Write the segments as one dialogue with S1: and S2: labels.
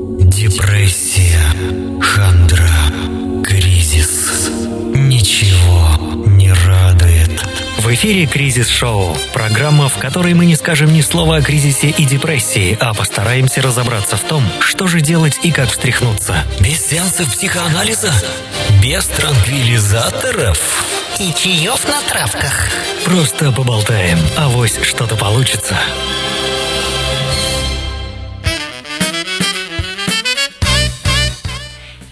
S1: Депрессия, хандра, кризис. Ничего не радует. В эфире «Кризис-шоу» – программа, в которой мы не скажем ни слова о кризисе и депрессии, а постараемся разобраться в том, что же делать и как встряхнуться. Без сеансов психоанализа? Без транквилизаторов?
S2: И чаев на травках.
S1: Просто поболтаем, авось что-то получится.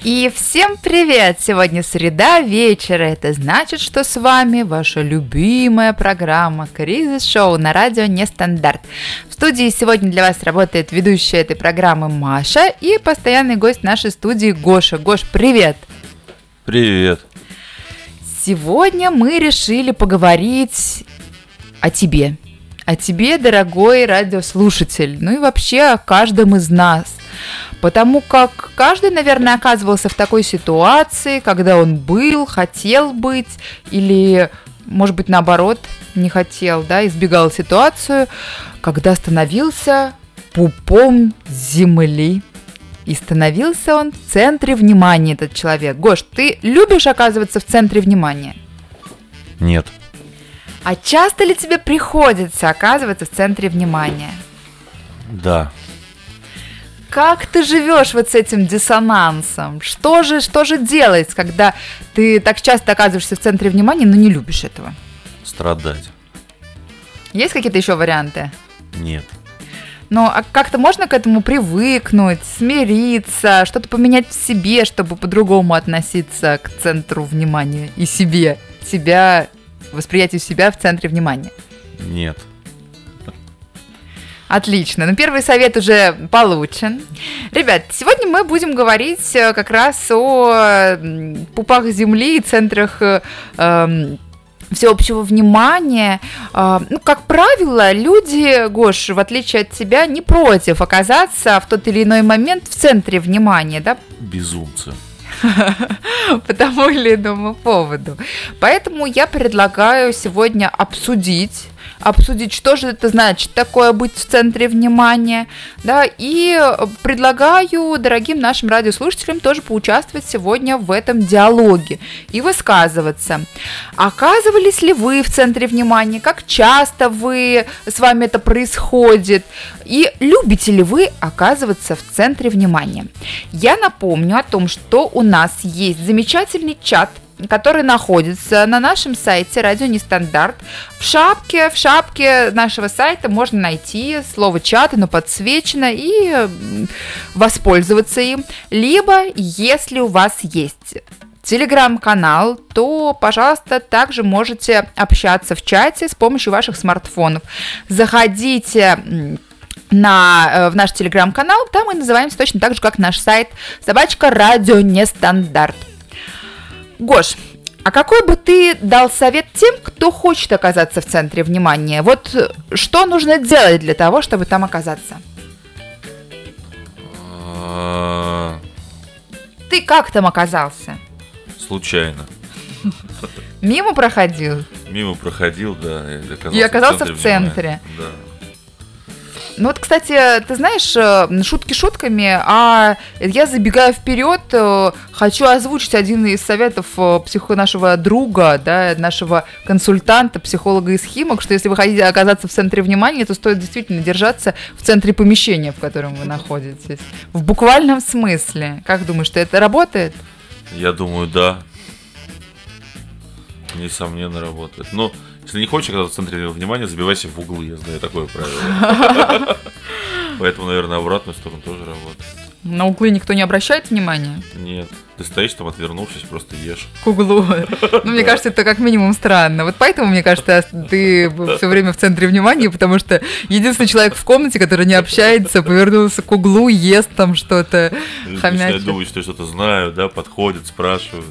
S3: И всем привет! Сегодня среда вечера. Это значит, что с вами ваша любимая программа Кризис Шоу на радио Нестандарт. В студии сегодня для вас работает ведущая этой программы Маша и постоянный гость нашей студии Гоша. Гош, привет!
S4: Привет.
S3: Сегодня мы решили поговорить о тебе. О тебе, дорогой радиослушатель. Ну и вообще о каждом из нас. Потому как каждый, наверное, оказывался в такой ситуации, когда он был, хотел быть, или, может быть, наоборот, не хотел, да, избегал ситуацию, когда становился пупом земли. И становился он в центре внимания, этот человек. Гош, ты любишь оказываться в центре внимания?
S4: Нет.
S3: А часто ли тебе приходится оказываться в центре внимания?
S4: Да.
S3: Как ты живешь вот с этим диссонансом? Что же, что же делать, когда ты так часто оказываешься в центре внимания, но не любишь этого?
S4: Страдать.
S3: Есть какие-то еще варианты?
S4: Нет.
S3: Ну, а как-то можно к этому привыкнуть, смириться, что-то поменять в себе, чтобы по-другому относиться к центру внимания и себе, себя, восприятию себя в центре внимания?
S4: Нет.
S3: Отлично. Ну, первый совет уже получен. Ребят, сегодня мы будем говорить э, как раз о пупах Земли и центрах э, эм, всеобщего внимания. А, Ну, как правило, люди, Гош, в отличие от тебя, не против оказаться в тот или иной момент в центре внимания, да,
S4: Безумцы.
S3: по тому или иному поводу. Поэтому я предлагаю сегодня обсудить обсудить, что же это значит такое быть в центре внимания, да, и предлагаю дорогим нашим радиослушателям тоже поучаствовать сегодня в этом диалоге и высказываться. Оказывались ли вы в центре внимания, как часто вы, с вами это происходит, и любите ли вы оказываться в центре внимания. Я напомню о том, что у нас есть замечательный чат который находится на нашем сайте Радио Нестандарт. В шапке, в шапке нашего сайта можно найти слово чат, оно подсвечено и воспользоваться им. Либо, если у вас есть телеграм-канал, то, пожалуйста, также можете общаться в чате с помощью ваших смартфонов. Заходите на, э, в наш телеграм-канал, там мы называемся точно так же, как наш сайт собачка радио нестандарт. Гош, а какой бы ты дал совет тем, кто хочет оказаться в центре внимания? Вот э, что нужно делать для того, чтобы там оказаться?
S4: А,
S3: Ты как там оказался?
S4: Случайно.
S3: Мимо проходил?
S4: Мимо проходил, да. И оказался,
S3: И оказался в
S4: внимания.
S3: центре.
S4: Да.
S3: Ну вот, кстати, ты знаешь, э, шутки шутками, а я забегаю вперед, э, хочу озвучить один из советов э, психо нашего друга, да, нашего консультанта, психолога из Химок, что если вы хотите оказаться в центре внимания, то стоит действительно держаться в центре помещения, в котором вы находитесь. В буквальном смысле. Как думаешь, что это работает?
S4: Я думаю, да. Несомненно, работает. Но если не хочешь оказаться в центре внимания, забивайся в углы. Я знаю такое правило. Поэтому, наверное, обратную сторону тоже работает.
S3: На углы никто не обращает внимания?
S4: Нет. Ты стоишь там, отвернувшись, просто ешь.
S3: К углу. Ну, мне кажется, это как минимум странно. Вот поэтому, мне кажется, ты все время в центре внимания, потому что единственный человек в комнате, который не общается, повернулся к углу, ест там что-то, хомячит.
S4: начинают думать, что я что-то знаю, да, подходят, спрашивают.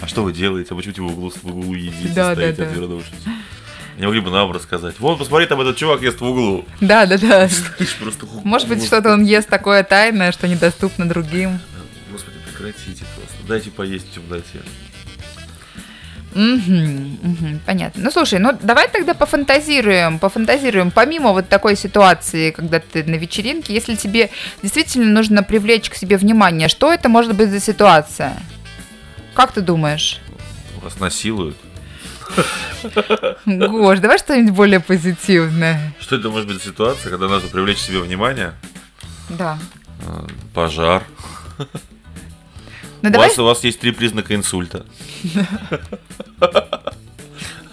S4: А что вы делаете? А почему вы в углу, в углу едите,
S3: Да, да,
S4: стоите,
S3: да.
S4: отвернувшись? Они могли бы нам рассказать. Вон, посмотри, там этот чувак ест в углу.
S3: Да, да, да.
S4: Просто...
S3: Может быть, что-то он ест такое тайное, что недоступно другим.
S4: Господи, прекратите просто. Дайте поесть в темноте.
S3: Мгм, мгм, понятно. Ну слушай, ну давай тогда пофантазируем, пофантазируем. Помимо вот такой ситуации, когда ты на вечеринке, если тебе действительно нужно привлечь к себе внимание, что это может быть за ситуация? Как ты думаешь?
S4: Вас насилуют.
S3: Гош, давай что-нибудь более позитивное.
S4: Что это может быть ситуация, когда надо привлечь себе внимание?
S3: Да.
S4: Э, Пожар.
S3: Ну
S4: У
S3: давай,
S4: вас, у вас есть три признака инсульта.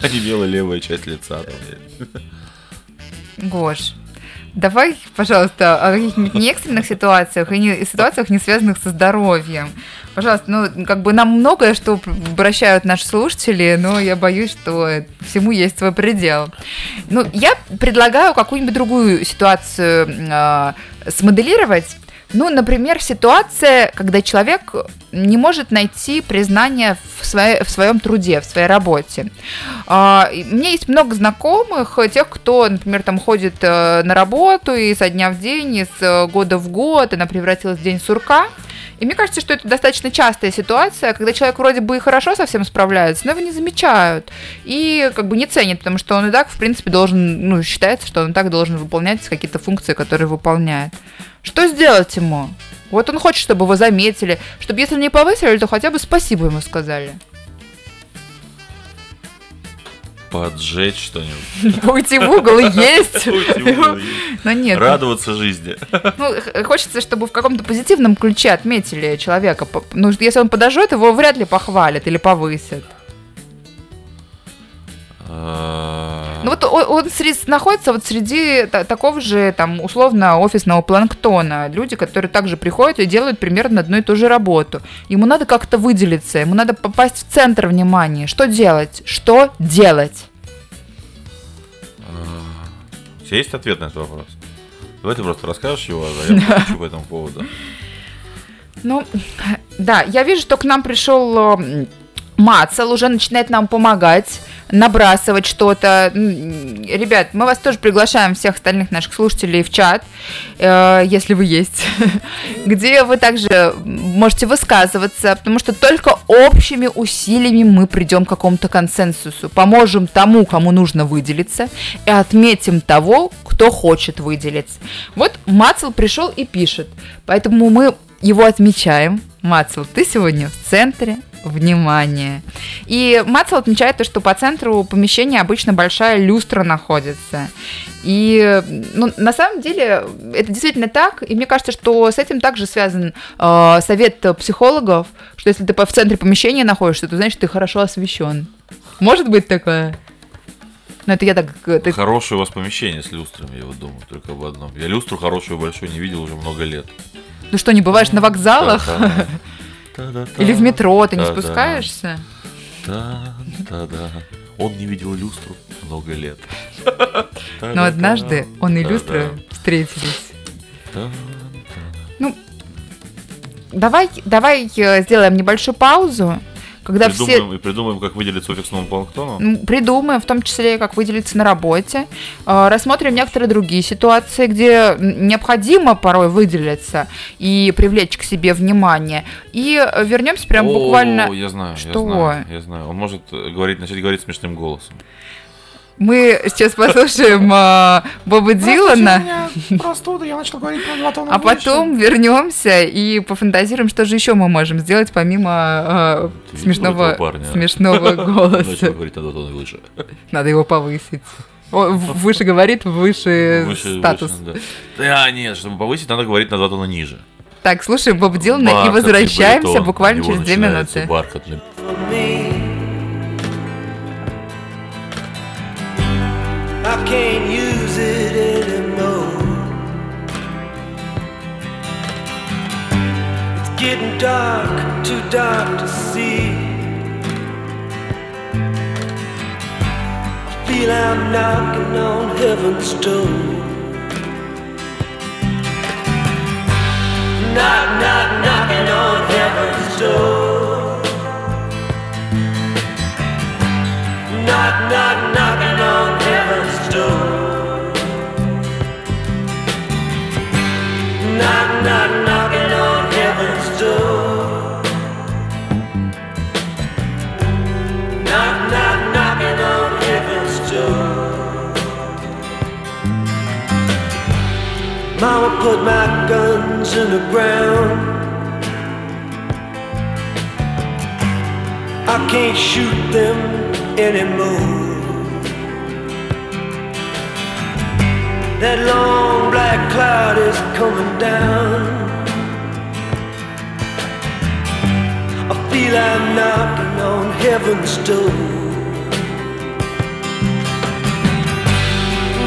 S4: Онемела левая часть лица.
S3: Гош, давай, пожалуйста, о каких-нибудь не экстренных ситуациях и не, ситуациях, не связанных со здоровьем. Пожалуйста, ну, как бы нам многое, что обращают наши слушатели, но я боюсь, что всему есть свой предел. Ну, я предлагаю какую-нибудь другую ситуацию э, смоделировать. Ну, например, ситуация, когда человек не может найти признание в, своей- в своем труде, в своей работе. А, У меня есть много знакомых, э, тех, кто, например, там ходит э, на работу и со дня в день, и с э, года в год, она превратилась в день сурка. И мне кажется, что это достаточно частая ситуация, когда человек вроде бы и хорошо со всем справляется, но его не замечают и как бы не ценят, потому что он и так, в принципе, должен, ну, считается, что он и так должен выполнять какие-то функции, которые выполняет. Что сделать ему? Вот он хочет, чтобы его заметили, чтобы если не повысили, то хотя бы спасибо ему сказали.
S4: Поджечь что-нибудь.
S3: Уйти в угол и есть. Но нет,
S4: Радоваться жизни.
S3: ну, хочется, чтобы в каком-то позитивном ключе отметили человека. Ну, если он подожжет, его вряд ли похвалят или повысят.
S4: А,
S3: Ну вот о- он сре- находится вот среди та- такого же, там, условно, офисного планктона. Люди, которые также приходят и делают примерно одну и ту же работу. Ему надо как-то выделиться, ему надо попасть в центр внимания. Что делать? Что делать?
S4: У тебя есть ответ на этот вопрос? Давай ты просто расскажешь его, а я хочу по этому поводу.
S3: Ну, да, я вижу, что к нам пришел Мацел, уже начинает нам помогать, набрасывать что-то. Ребят, мы вас тоже приглашаем, всех остальных наших слушателей, в чат, э, если вы есть, где вы также можете высказываться, потому что только общими усилиями мы придем к какому-то консенсусу, поможем тому, кому нужно выделиться, и отметим того, кто хочет выделиться. Вот Мацел пришел и пишет, поэтому мы его отмечаем. Мацел, ты сегодня в центре внимания. И Мацел отмечает то, что по центру помещения обычно большая люстра находится. И ну, на самом деле это действительно так. И мне кажется, что с этим также связан э, совет психологов, что если ты в центре помещения находишься, то значит ты хорошо освещен. Может быть такое? Ну, это я так... э, ты-
S4: Хорошее у вас помещение с люстрами, я вот думаю, только об одном. Я люстру хорошую большую не видел уже много лет.
S3: Ну что, не бываешь на вокзалах?
S4: Та-та. Та-та-та.
S3: Или в метро ты не спускаешься?
S4: Да, да, да. Он не видел люстру много лет.
S3: Но однажды он и люстра встретились. Давай, давай э, сделаем небольшую паузу, когда все
S4: Придумаем, и придумаем, как выделиться офисному планктону.
S3: придумаем, в том числе, как выделиться на работе, э, рассмотрим некоторые другие ситуации, где необходимо порой выделиться и привлечь к себе внимание, и вернемся прям
S4: О,
S3: буквально.
S4: я знаю,
S3: Что?
S4: я знаю, я знаю. Он может э, говорить, начать говорить смешным голосом.
S3: Мы сейчас послушаем э, Боба Дилана.
S5: простуда, я начал говорить на два тона
S3: А потом вернемся и пофантазируем, что же еще мы можем сделать помимо э, смешного,
S4: парня?
S3: смешного
S4: Начал
S3: голоса.
S4: говорить на два тона выше.
S3: Надо его повысить. О, в- выше говорит, выше,
S4: Выше,
S3: статус.
S4: выше, да. А, нет, чтобы повысить, надо говорить на два тона ниже.
S3: Так, слушаем Боб Дилана и возвращаемся буквально через две минуты.
S4: Бархатный.
S6: Getting dark, too dark to see. I feel I'm knocking on heaven's door. Knock, knock, knocking on heaven's door. Knock, knock, knocking in the ground. I can't shoot them anymore. That long black cloud is coming down. I feel I'm knocking on heaven's door.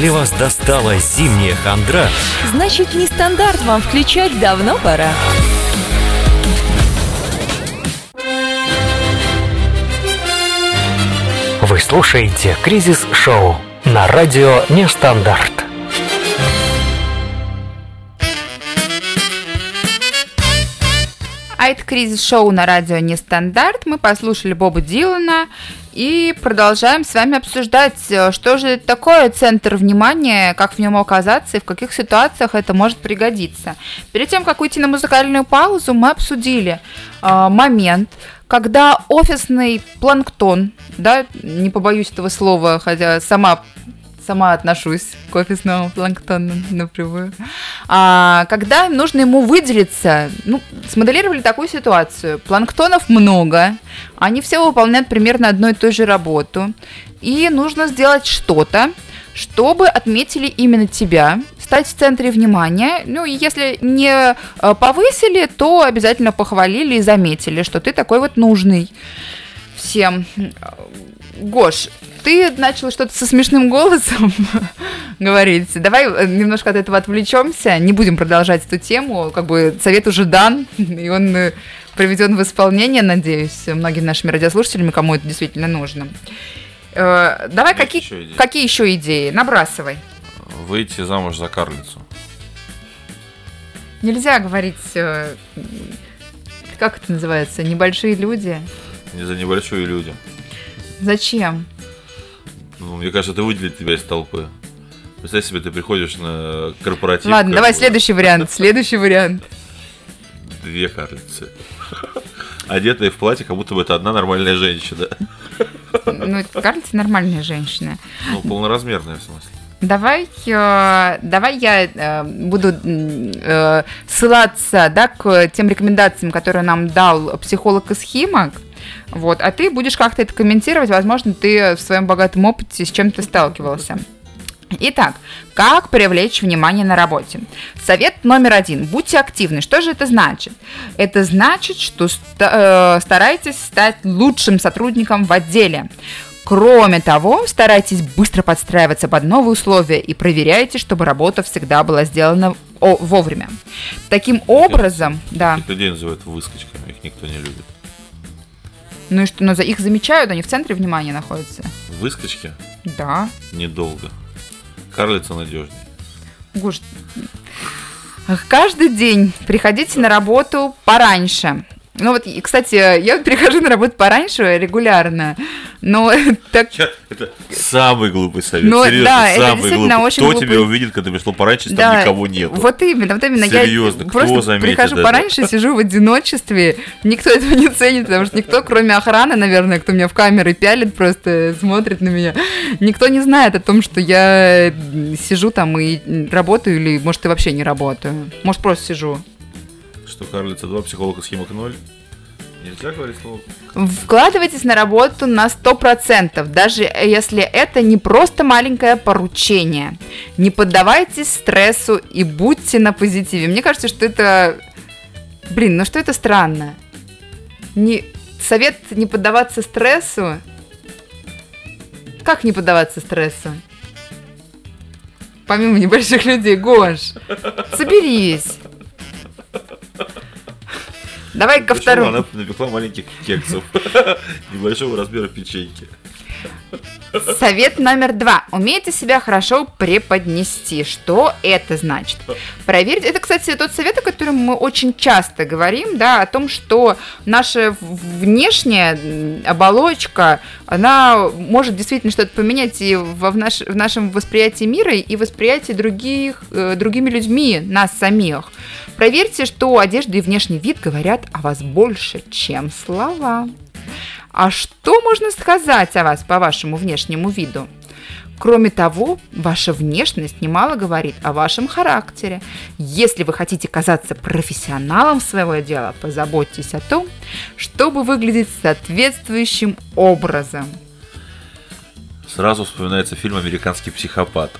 S1: Если вас достала зимняя хандра,
S7: Значит, не стандарт вам включать давно пора.
S1: вы слушаете «Кризис Шоу» на радио «Нестандарт».
S3: А это кризис-шоу на радио «Нестандарт». Мы послушали Боба Дилана и продолжаем с вами обсуждать, э, что же такое центр внимания, как в нем оказаться и в каких ситуациях это может пригодиться. Перед тем, как уйти на музыкальную паузу, мы обсудили э, момент, когда офисный планктон, да, не побоюсь этого слова, хотя сама сама отношусь к офисному планктону напрямую. А, когда нужно ему выделиться, ну, смоделировали такую ситуацию. Планктонов много, они все выполняют примерно одну и ту же работу, и нужно сделать что-то, чтобы отметили именно тебя, стать в центре внимания. Ну, и если не э, повысили, то обязательно похвалили и заметили, что ты такой вот нужный всем. Гош, ты начал что-то со смешным голосом говорить. Давай э, немножко от этого отвлечемся, не будем продолжать эту тему. Как бы совет уже дан, и он э, приведен в исполнение, надеюсь, многими нашими радиослушателями, кому это действительно нужно. Э, Давай,
S4: Есть
S3: какие,
S4: еще идеи.
S3: какие еще идеи? Набрасывай.
S4: Выйти замуж за карлицу.
S3: Нельзя говорить, как это называется, небольшие люди.
S4: Не за небольшую люди.
S3: Зачем?
S4: Ну, мне кажется, это выделит тебя из толпы. Представь себе, ты приходишь на корпоратив.
S3: Ладно, давай следующий вариант. Следующий вариант.
S4: Две карлицы. Одетые в платье, как будто бы это одна нормальная женщина.
S3: Ну, кажется, нормальная женщина.
S4: Ну, полноразмерная, в смысле.
S3: Давай, э, давай я э, буду э, ссылаться да, к тем рекомендациям, которые нам дал психолог из Химок. Вот, а ты будешь как-то это комментировать, возможно, ты в своем богатом опыте с чем-то сталкивался. Итак, как привлечь внимание на работе? Совет номер один. Будьте активны. Что же это значит? Это значит, что ста- э, старайтесь стать лучшим сотрудником в отделе. Кроме того, старайтесь быстро подстраиваться под новые условия и проверяйте, чтобы работа всегда была сделана вовремя. Таким образом, да.
S4: Таких людей называют выскочками, их никто не любит.
S3: Ну и что, но за их замечают, они в центре внимания находятся.
S4: Выскочки
S3: Да.
S4: недолго. Карлица надежнее.
S3: Гош, каждый день приходите на работу пораньше. Ну вот, и, кстати, я прихожу на работу пораньше регулярно, но так
S4: Это самый глупый совет.
S3: Ну,
S4: Серьезно,
S3: да, это
S4: самый
S3: действительно
S4: глупый.
S3: очень
S4: Кто
S3: глупый.
S4: тебя увидит, когда пришло пораньше, если
S3: Да,
S4: там никого нету?
S3: Вот именно, вот именно.
S4: Серьезно,
S3: я
S4: кто
S3: просто
S4: заметит
S3: прихожу
S4: это?
S3: пораньше, сижу в одиночестве. Никто этого не ценит, потому что никто, кроме охраны, наверное, кто меня в камеры пялит, просто смотрит на меня. Никто не знает о том, что я сижу там и работаю, или, может, и вообще не работаю. Может, просто сижу.
S4: Что карлица 2, психолог схемок 0? Нельзя говорить слово?
S3: Вкладывайтесь на работу на 100%, даже если это не просто маленькое поручение. Не поддавайтесь стрессу и будьте на позитиве. Мне кажется, что это... Блин, ну что это странно? Не... Совет не поддаваться стрессу? Как не поддаваться стрессу? Помимо небольших людей, Гош, соберись. Давай ко второму.
S4: Она напекла маленьких кексов. Небольшого размера печеньки.
S3: Совет номер два. Умейте себя хорошо преподнести. Что это значит? Проверьте. Это, кстати, тот совет, о котором мы очень часто говорим, да, о том, что наша внешняя оболочка, она может действительно что-то поменять и в, наш- в нашем восприятии мира, и восприятии других, э, другими людьми, нас самих. Проверьте, что одежда и внешний вид говорят о вас больше, чем слова. А что можно сказать о вас по вашему внешнему виду? Кроме того, ваша внешность немало говорит о вашем характере. Если вы хотите казаться профессионалом своего дела, позаботьтесь о том, чтобы выглядеть соответствующим образом.
S4: Сразу вспоминается фильм «Американский психопат».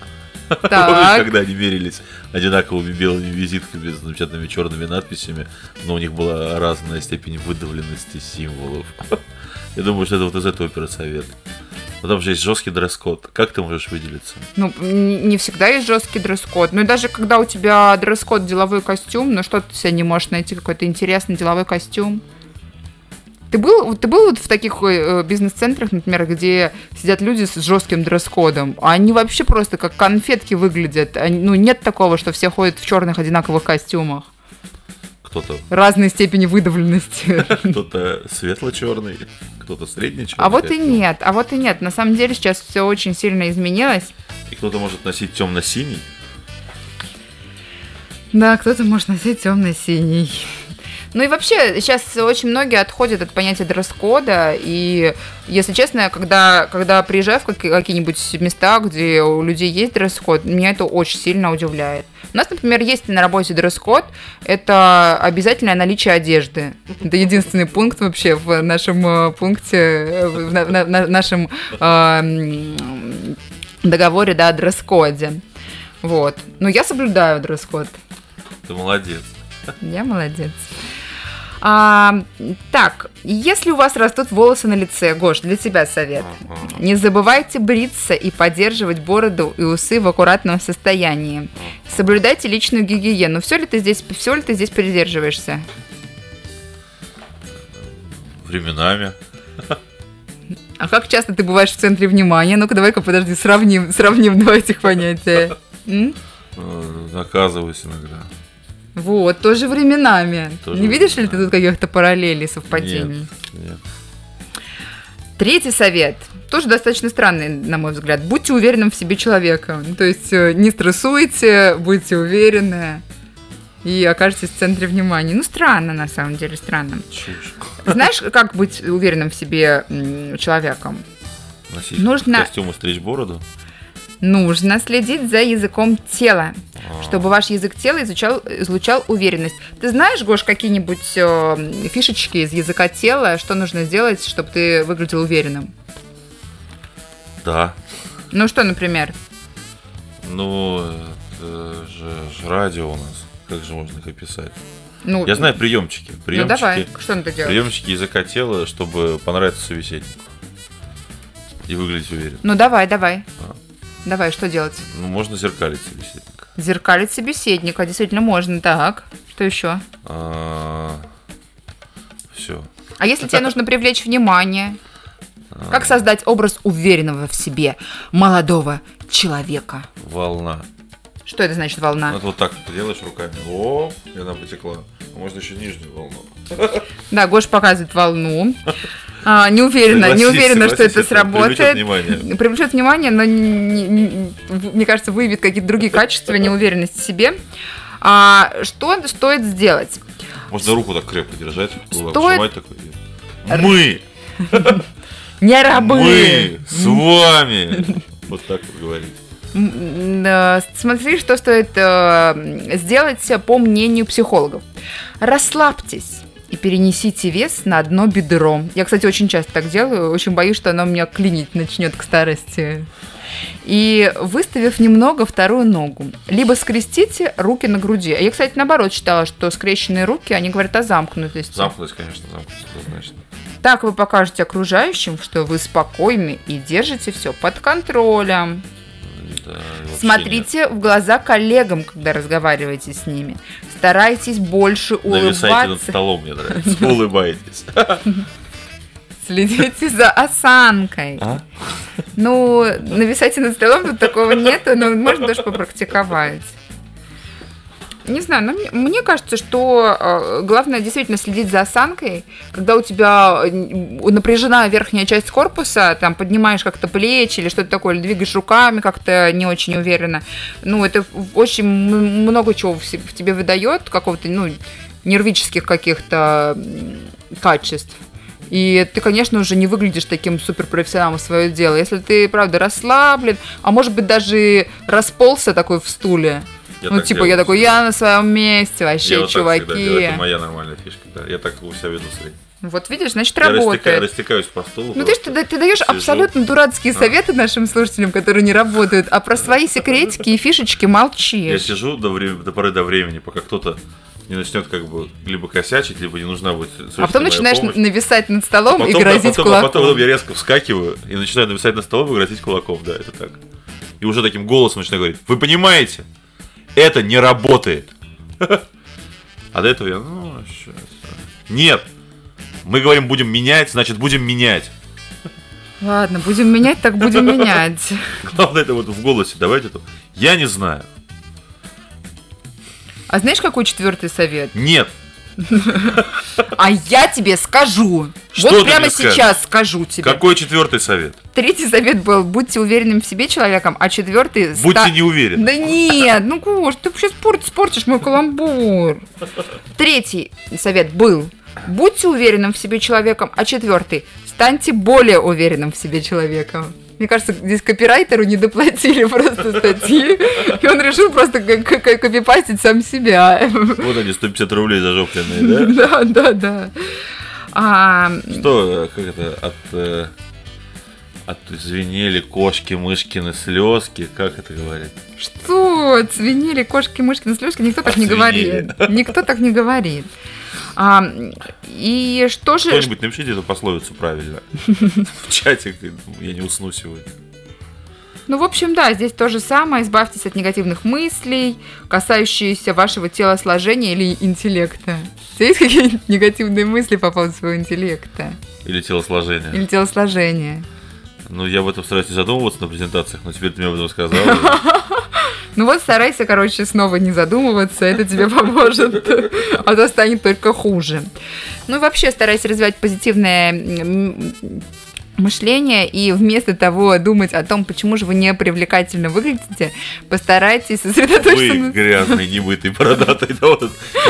S3: Так,
S4: когда они мерились одинаковыми белыми визитками с замечательными черными надписями, но у них была разная степень выдавленности символов. Я думаю, что это вот из этого оперсовет. Но там же есть жесткий дресс-код. Как ты можешь выделиться?
S3: ну, не всегда есть жесткий дресс-код. Ну, и даже когда у тебя дресс-код деловой костюм, ну, что ты себе не можешь найти какой-то интересный деловой костюм? Ты был, ты был вот в таких э, бизнес-центрах, например, где сидят люди с жестким дресс-кодом, а они вообще просто как конфетки выглядят. Они- ну, нет такого, что все ходят в черных одинаковых костюмах.
S4: Кто-то
S3: Разной степени выдавленности.
S4: кто-то светло-черный, кто-то средне-черный.
S3: А вот и нет, а вот и нет. На самом деле сейчас все очень сильно изменилось.
S4: И кто-то может носить темно-синий.
S3: Да, кто-то может носить темно-синий. Ну и вообще, сейчас очень многие отходят от понятия дресс-кода, и, если честно, когда, когда приезжаю в какие- какие-нибудь места, где у людей есть дресс-код, меня это очень сильно удивляет. У нас, например, есть на работе дресс-код, это обязательное наличие одежды. Это единственный пункт вообще в нашем э, пункте, э, в на- на- на- нашем э, договоре, да, о дресс-коде. Вот. Но я соблюдаю дресс-код.
S4: Ты молодец.
S3: Я молодец. А, так, если у вас растут волосы на лице, Гош, для тебя совет. Не забывайте бриться и поддерживать бороду и усы в аккуратном состоянии. Соблюдайте личную гигиену. Все ли ты здесь, все ли ты здесь придерживаешься?
S4: Временами.
S3: А как часто ты бываешь в центре внимания? Ну-ка, давай-ка, подожди, сравним, сравним два этих понятия. М?
S4: Э, Наказываюсь иногда.
S3: Вот, тоже временами.
S4: Тоже
S3: Не видишь ли ты
S4: временами.
S3: тут каких-то параллелей, совпадений?
S4: Нет, нет.
S3: Третий совет. Тоже достаточно странный, на мой взгляд. Будьте уверенным в себе человеком. Ну, То есть э, не стрессуйте, будьте уверены и окажетесь в центре внимания. Ну, странно, на самом деле, странно.
S4: Чушь.
S3: Знаешь, как быть уверенным в себе человеком?
S4: Носить
S3: Нужно-
S4: костюм и стричь бороду.
S3: Нужно следить за языком тела, чтобы ваш язык тела изучал, излучал уверенность. Ты знаешь, Гош, какие-нибудь э, фишечки из языка тела, что нужно сделать, чтобы ты выглядел уверенным?
S4: Да.
S3: Ну, что, например?
S4: Ну, это же, ж радио у нас. Как же можно их описать?
S3: Ну,
S4: Я знаю приемчики.
S3: Ну,
S4: Приемчики,
S3: давай, что надо делать?
S4: приемчики языка тела, чтобы понравиться собеседнику. И выглядеть уверенно.
S3: Ну давай, давай.
S4: А.
S3: Давай, что делать?
S4: Ну, можно зеркалить собеседника.
S3: Зеркалить собеседника, действительно можно. Так, что еще?
S4: Все.
S3: А если тебе нужно привлечь внимание?
S4: А.
S3: Как создать образ уверенного в себе молодого человека?
S4: Волна.
S3: Что это значит волна?
S4: Ну, это вот так делаешь руками. О, и она потекла. А Можно еще нижнюю волну.
S3: Да, Гош показывает волну. А, не уверена, не
S4: Согласись,
S3: уверена, что это
S4: это привлечет
S3: сработает.
S4: внимание.
S3: Привлечет внимание, но, не- не- мне кажется, выявит какие-то другие качества, неуверенность в себе. А, что стоит сделать?
S4: Можно руку так крепко держать,
S3: Стоит-
S4: такой. Мы!
S3: Не рабы!
S4: Мы с вами! Вот так вот говорить.
S3: Э, Смотри, что стоит э, сделать по мнению психологов. Расслабьтесь и перенесите вес на одно бедро. Я, кстати, очень часто так делаю, очень боюсь, что оно меня клинить начнет к старости. И выставив немного вторую ногу. Либо скрестите руки на груди. Я, кстати, наоборот считала, что скрещенные руки, они говорят о замкнутости.
S4: Замкнуть, конечно, замкнуть однозначно.
S3: Так вы покажете окружающим, что вы спокойны и держите все под контролем. Смотрите в глаза коллегам, когда разговариваете с ними. Старайтесь больше
S4: нет. Нависайте над
S3: улыбаться.
S4: столом, мне нравится. Улыбайтесь.
S3: Следите за осанкой.
S4: А?
S3: Ну, нависайте над столом, тут такого нету, но можно даже попрактиковать. Не знаю, но мне, мне кажется, что э, главное действительно следить за осанкой, когда у тебя э, напряжена верхняя часть корпуса, там поднимаешь как-то плечи или что-то такое, или двигаешь руками как-то не очень уверенно. Ну, это очень много чего в, тебе выдает, какого-то, ну, нервических каких-то качеств. И ты, конечно, уже не выглядишь таким суперпрофессионалом в свое дело. Если ты, правда, расслаблен, а может быть даже расползся такой в стуле.
S4: Я
S3: ну,
S4: так
S3: типа, я такой,
S4: всегда.
S3: я на своем месте, вообще,
S4: Я вот так всегда
S3: чуваки.
S4: делаю. Это моя нормальная фишка. да. Я так у себя веду средний.
S3: Вот видишь, значит,
S4: Я
S3: работает.
S4: растекаюсь по стулу.
S3: Ну, ты, ж- ты, да- даешь
S4: Сижу.
S3: абсолютно дурацкие
S4: А.
S3: советы нашим слушателям, которые не работают, а про свои секретики и фишечки
S4: Я
S3: молчишь.
S4: сижу до, вре- до поры до времени, пока кто-то не начнет как бы либо косячить, либо не нужна будет
S3: А потом начинаешь
S4: помощь.
S3: нависать над столом
S4: Потом,
S3: и
S4: да,
S3: грозить
S4: потом, а
S3: кулаком.
S4: потом я резко вскакиваю и начинаю нависать над столом и грозить кулаком, да, это так. И уже таким голосом начинаю говорить, вы понимаете, это не работает. А до этого я, ну, а». Нет, мы говорим, будем менять, значит, будем менять.
S3: Ладно, будем менять, так будем менять.
S4: Главное, это вот в голосе, давайте тут. Я не знаю.
S3: А знаешь, какой четвертый совет?
S4: Нет.
S3: А я тебе скажу.
S4: Что
S3: вот прямо сейчас скажу тебе.
S4: Какой четвертый совет?
S3: Третий совет был, будьте уверенным в себе человеком, а четвертый...
S4: Будьте
S3: ста-
S4: не уверены.
S3: Да нет, ну Гош, ты сейчас спортишь мой каламбур. Третий совет был, будьте уверенным в себе человеком, а четвертый, станьте более уверенным в себе человеком. Мне кажется, здесь копирайтеру не доплатили просто статьи, и он решил просто копипастить сам себя.
S4: Вот они, 150 рублей зажопленные, да?
S3: Да, да, да. А,
S4: Что, э, как это, от... э, От звенели кошки, мышкины слезки, как это говорит?
S3: Что? Цвинели кошки, мышки, слезки? Никто так не
S4: Оцвинели.
S3: говорит. Никто так не говорит. А, и что же...
S4: Кто-нибудь напишите эту пословицу правильно. В чате, я не усну сегодня.
S3: Ну, в общем, да, здесь то же самое. Избавьтесь от негативных мыслей, касающиеся вашего телосложения или интеллекта. Есть какие-нибудь негативные мысли по поводу своего интеллекта
S4: Или телосложение.
S3: или телосложения?
S4: Ну, я об этом стараюсь не задумываться на презентациях, но теперь ты мне об этом сказал.
S3: Ну вот старайся, короче, снова не задумываться, это тебе поможет, а то станет только хуже. Ну и вообще старайся развивать позитивное мышление и вместо того думать о том, почему же вы не привлекательно выглядите, постарайтесь сосредоточиться
S4: Вы
S3: на...
S4: грязный, немытый, бородатый, да, вот,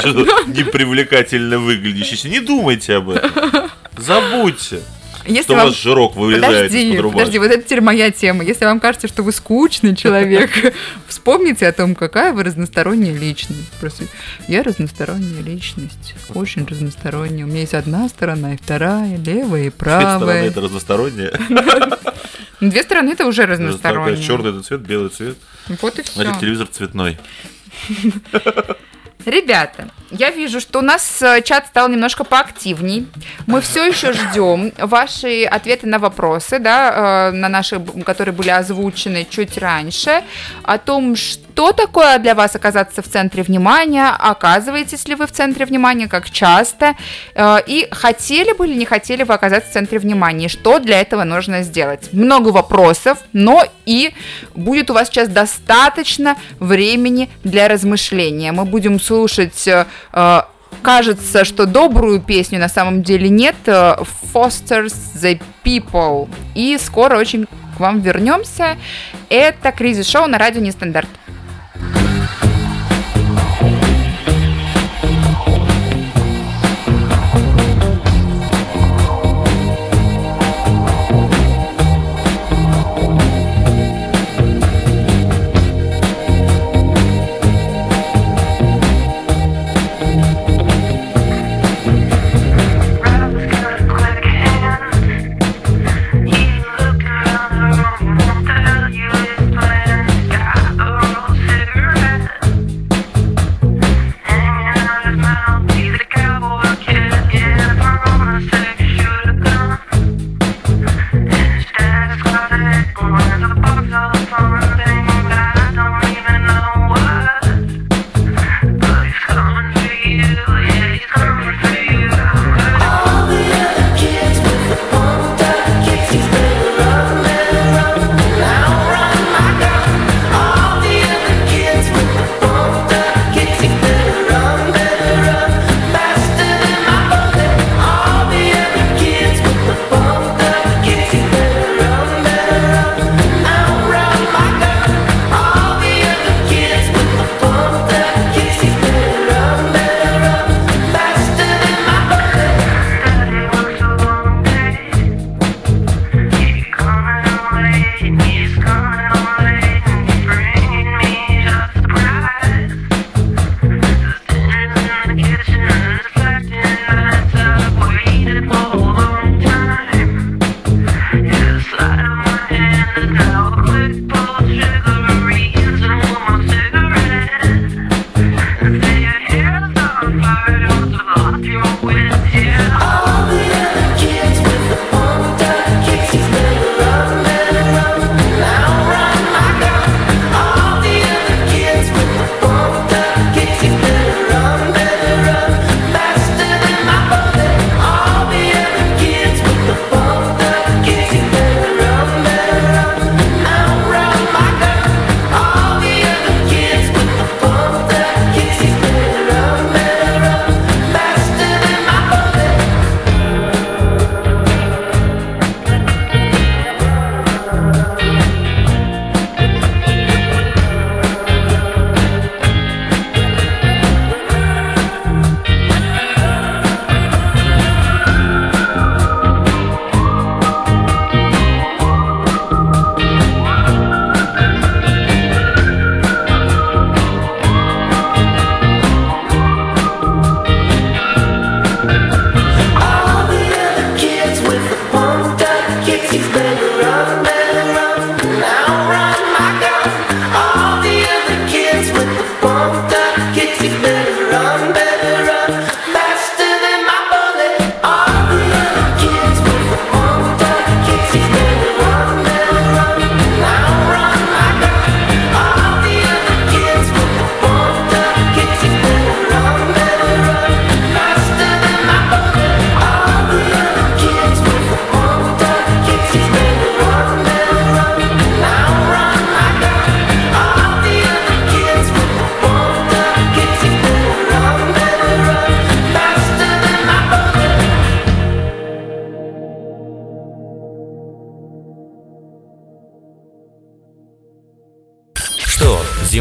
S4: непривлекательно выглядящий. Не думайте об этом. Забудьте,
S3: Если
S4: что у
S3: вам...
S4: вас жирок вылезает
S3: Подожди,
S4: из-под
S3: подожди, вот это теперь моя тема. Если вам кажется, что вы скучный человек, вспомните о том, какая вы разносторонняя личность. Просто я разносторонняя личность, очень разносторонняя. У меня есть одна сторона и вторая, левая и
S4: С этой стороны
S3: правая.
S4: это разностороннее.
S3: Ну, Две стороны это уже разносторонние.
S4: Черный это цвет, белый цвет.
S3: Вот и все.
S4: Значит, телевизор цветной.
S3: Ребята, я вижу, что у нас э, чат стал немножко поактивней. Мы все еще ждем ваши ответы на вопросы, да, э, на наши, которые были озвучены чуть раньше, о том, что такое для вас оказаться в центре внимания, оказываетесь ли вы в центре внимания, как часто, э, и хотели бы или не хотели вы оказаться в центре внимания, что для этого нужно сделать. Много вопросов, но и будет у вас сейчас достаточно времени для размышления. Мы будем слушать кажется, что добрую песню на самом деле нет. э, Fosters the People. И скоро очень к вам вернемся. Это Кризис Шоу на радио Нестандарт.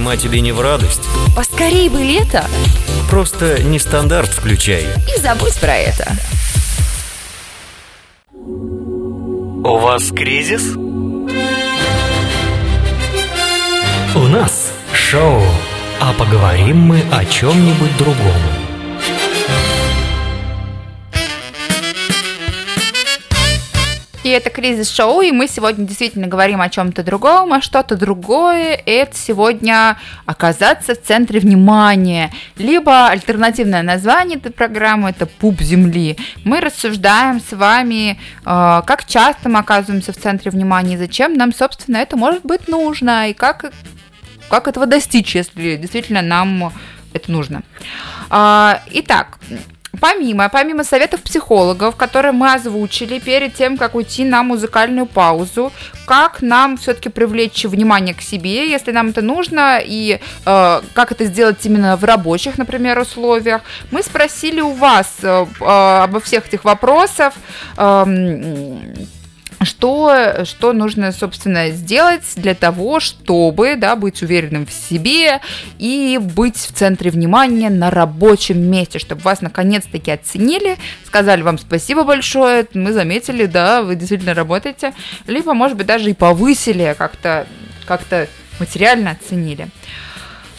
S1: Зима тебе не в радость?
S7: Поскорей бы лето
S1: Просто не стандарт включай.
S7: и забудь про это.
S1: У вас кризис? У нас шоу, а поговорим мы о чем-нибудь другом.
S3: И это кризис-шоу, и мы сегодня действительно говорим о чем-то другом, а что-то другое – это сегодня оказаться в центре внимания. Либо альтернативное название этой программы – это «Пуп земли». Мы рассуждаем с вами, э, как часто мы оказываемся в центре внимания, и зачем нам, собственно, это может быть нужно, и как, как этого достичь, если действительно нам это нужно. А, Итак, Помимо, помимо советов психологов, которые мы озвучили перед тем, как уйти на музыкальную паузу, как нам все-таки привлечь внимание к себе, если нам это нужно, и э, как это сделать именно в рабочих, например, условиях, мы спросили у вас э, э, обо всех этих вопросах. эм, что, что нужно, собственно, сделать для того, чтобы да, быть уверенным в себе и быть в центре внимания на рабочем месте, чтобы вас наконец-таки оценили, сказали вам спасибо большое, мы заметили, да, вы действительно работаете, либо, может быть, даже и повысили, как-то как материально оценили.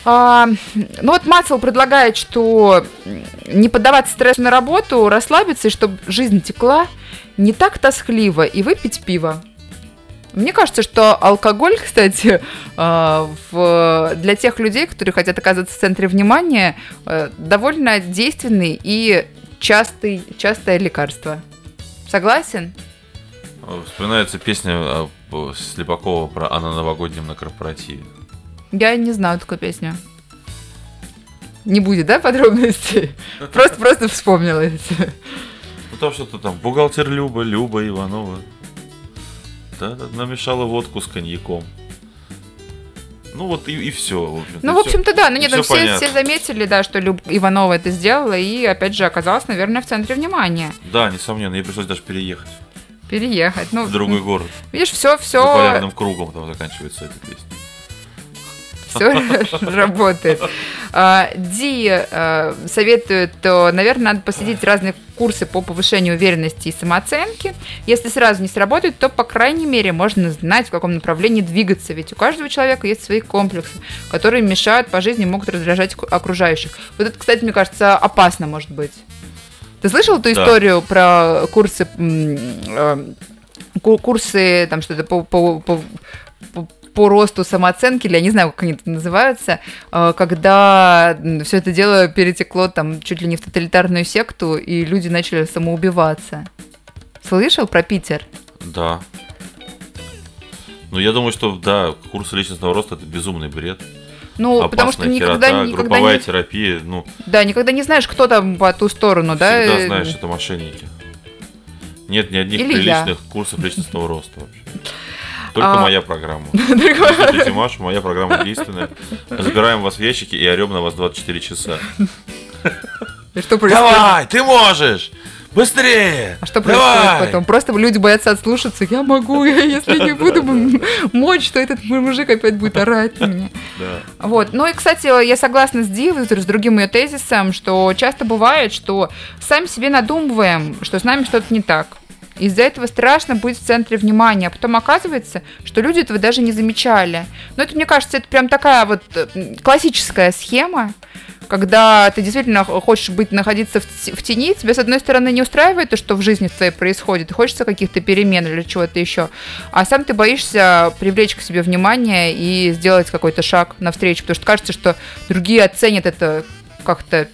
S3: А, ну вот Масл предлагает, что не поддаваться стрессу на работу, расслабиться, и чтобы жизнь текла, не так тоскливо и выпить пиво. Мне кажется, что алкоголь, кстати, э, в- для тех людей, которые хотят оказаться в центре внимания, э, довольно действенный и частый, частое лекарство. Согласен?
S4: Вспоминается песня а, по- Слепакова про «А на новогоднем на корпоративе».
S3: Я не знаю такую песню. Не будет, да, подробностей? Просто, просто вспомнилось.
S4: Ну там что-то там, бухгалтер Люба, Люба Иванова. Да, намешала водку с коньяком. Ну вот и, и все. В общем-то,
S3: Ну, в общем-то, да, ну нет, ну, все,
S4: понятно.
S3: все заметили, да, что Люб Иванова это сделала, и опять же оказалась, наверное, в центре внимания.
S4: Да, несомненно, ей пришлось даже переехать
S3: Переехать. Ну,
S4: в другой город.
S3: видишь, все,
S4: За
S3: все,
S4: полярным кругом там заканчивается эта песня.
S3: Все работает. А, Ди э, советует, то, наверное, надо посетить разные курсы по повышению уверенности и самооценки. Если сразу не сработает, то, по крайней мере, можно знать, в каком направлении двигаться. Ведь у каждого человека есть свои комплексы, которые мешают по жизни, могут раздражать окружающих. Вот это, кстати, мне кажется, опасно может быть. Ты слышал эту
S4: Да.
S3: историю про курсы, ку- курсы там что-то по, по- по- по- росту самооценки, или я не знаю, как они это называются, э, когда все это дело перетекло там чуть ли не в тоталитарную секту, и люди начали самоубиваться. Слышал про Питер?
S4: Да. Ну, я думаю, что, да, курсы личностного роста – это безумный бред.
S3: Ну, потому что
S4: Опасная
S3: никогда,
S4: херота,
S3: никогда
S4: групповая
S3: не,
S4: терапия, ну,
S3: да, никогда не знаешь, кто там по ту сторону, да?
S4: всегда знаешь, это мошенники. Нет ни одних
S3: Или я.
S4: приличных курсов личностного роста вообще. Только
S3: А.
S4: моя программа. Слушайте, моя программа действенная. Забираем вас в ящики и орем на вас 24 часа.
S3: Что?
S4: Давай, ты можешь! Быстрее!
S3: А что происходит
S4: Давай!
S3: потом? Просто люди боятся отслушаться. Я могу, я, если не буду мочь, то этот мужик опять будет орать на меня.
S4: Да.
S3: Вот. Ну и, кстати, я согласна с Ди, с другим ее тезисом, что часто бывает, что сами себе надумываем, что с нами что-то не так. Из-за этого страшно быть в центре внимания, а потом оказывается, что люди этого даже не замечали. Но это, мне кажется, это прям такая вот э, классическая схема, когда ты действительно хочешь быть, находиться в, тени, тебя, с одной стороны, не устраивает то, что в жизни твоей происходит, хочется каких-то перемен или чего-то еще, а сам ты боишься привлечь к себе внимание и сделать какой-то шаг навстречу, потому что кажется, что другие оценят это как-то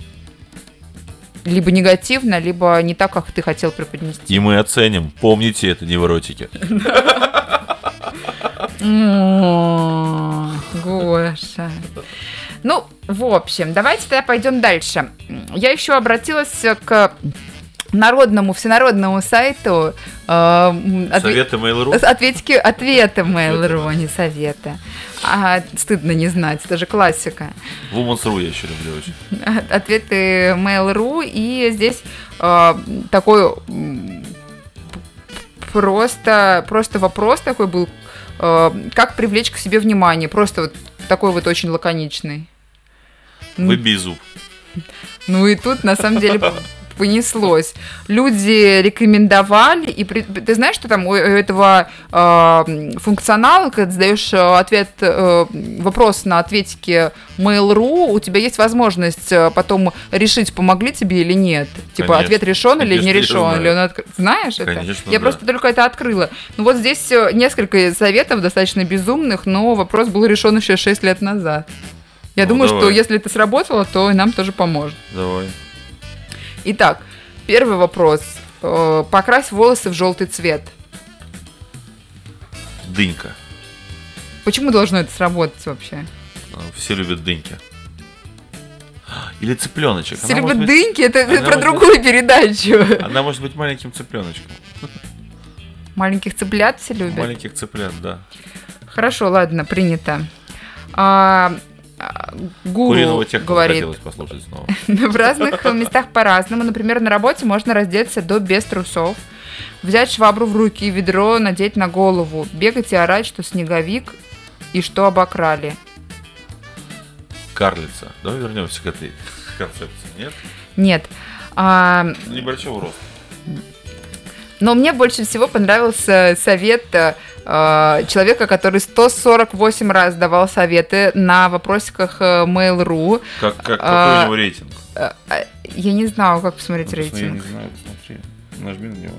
S3: либо негативно, либо не так, как ты хотел преподнести.
S4: И мы оценим. Помните это, невротики.
S3: Гоша. Ну, в общем, давайте тогда пойдем дальше. Я еще обратилась к народному, всенародному сайту э, отве-
S4: Советы Mail.ru?
S3: ответики, ответы Mail.ru, не советы. А, стыдно не знать, это же классика.
S4: Women's.ru я еще люблю очень.
S3: Ответы Mail.ru, и здесь э, такой просто, просто вопрос такой был, э, как привлечь к себе внимание. Просто вот такой вот очень лаконичный.
S4: Выбей зуб.
S3: Ну и тут на самом деле понеслось. Люди рекомендовали, и при- ты знаешь, что там у этого э, функционала, когда задаешь э, ответ, э, вопрос на ответике Mail.ru, у тебя есть возможность э, потом решить, помогли тебе или нет. Типа,
S4: Конечно.
S3: ответ решен или
S4: Конечно,
S3: не решен, или он откры- Знаешь это?
S4: Конечно,
S3: Я
S4: да.
S3: просто только это открыла. Ну вот здесь э, несколько советов достаточно безумных, но вопрос был решен еще 6 лет назад. Я
S4: Ну,
S3: думаю, что
S4: давай.
S3: если это сработало, то и нам тоже поможет.
S4: Давай.
S3: Итак, первый вопрос. Э, Покрась волосы в желтый цвет.
S4: Дынька.
S3: Почему должно это сработать вообще?
S4: А, Все любят дыньки. Или цыпленочек.
S3: Все любят дыньки, это, это про
S4: может
S3: другую передачу.
S4: Она может быть маленьким цыпленочком.
S3: Маленьких цыплят все любят.
S4: Маленьких цыплят, да.
S3: Хорошо, ладно, принято. А, Гуру
S4: Куриного
S3: говорит,
S4: послушать снова.
S3: в разных местах по-разному. Например, на работе можно раздеться до без трусов, взять швабру в руки и ведро надеть на голову, бегать и орать, что снеговик и что обокрали.
S4: Карлица. Давай вернемся к этой концепции. Нет?
S3: Нет. А,
S4: Небольшого роста.
S3: Но мне больше всего понравился совет э, э, человека, который 148 раз давал советы на вопросиках э, Mail.ru.
S4: Как, как,
S3: А,
S4: какой у него рейтинг?
S3: Э, э, Я не знаю, как посмотреть
S4: Ну, Я не
S3: рейтинг.
S4: знаю, посмотри. Нажми на него.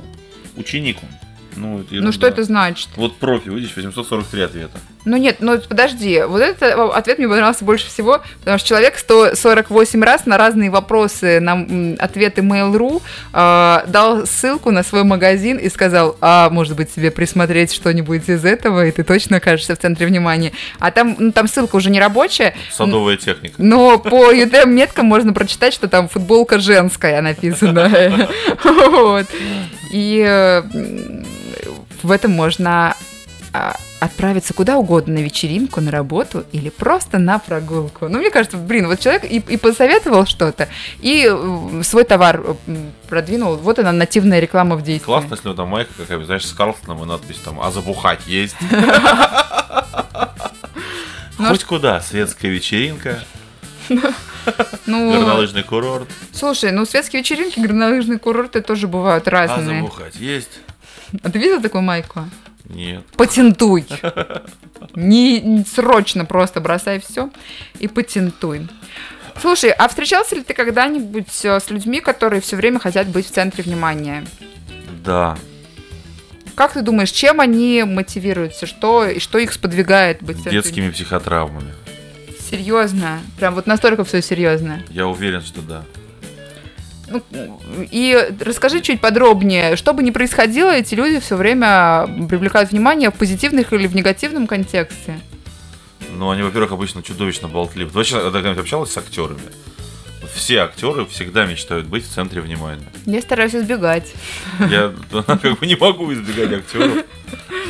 S4: Ученик он. Ну, это
S3: Ну что это значит?
S4: Вот профи, видишь, 843 ответа.
S3: Ну нет, ну подожди, вот этот ответ мне понравился больше всего, потому что человек 148 раз на разные вопросы, на ответы Mail.ru э, дал ссылку на свой магазин и сказал, а может быть тебе присмотреть что-нибудь из этого, и ты точно окажешься в центре внимания. А там, ну, там ссылка уже не рабочая,
S4: Садовая техника.
S3: но по UTM меткам можно прочитать, что там футболка женская написана. Вот. И э, в этом можно а, отправиться куда угодно на вечеринку, на работу или просто на прогулку. Ну, мне кажется, блин, вот человек и, и посоветовал что-то, и э, свой товар м, продвинул. Вот она, нативная реклама в действии.
S4: Классно, если у там майка какая-нибудь, знаешь, с Карлсоном и надпись там «А забухать есть?»
S3: Ну,
S4: Хоть куда, светская вечеринка,
S3: Ну,
S4: горнолыжный курорт,
S3: слушай, ну светские вечеринки, горнолыжные курорты тоже бывают
S4: а
S3: разные.
S4: забухать есть?
S3: А ты видел такую майку?
S4: Нет.
S3: Патентуй. Не, срочно просто бросай все и патентуй. Слушай, а встречался ли ты когда-нибудь э, с людьми, которые все время хотят быть в центре внимания?
S4: Да.
S3: Как ты думаешь, чем они мотивируются? Что, и что их сподвигает быть в центре
S4: Детскими психотравмами.
S3: Серьезно? Прям вот настолько все серьезно.
S4: Я уверен, что да.
S3: Ну, и расскажи чуть подробнее, что бы ни происходило, эти люди все время привлекают внимание в позитивных или в негативном контексте.
S4: Ну, они, во-первых, обычно чудовищно болтливы. Ты вообще когда-нибудь общалась с актерами? Все актеры всегда мечтают быть в центре внимания.
S3: Я стараюсь избегать.
S4: Я как бы не могу избегать актеров.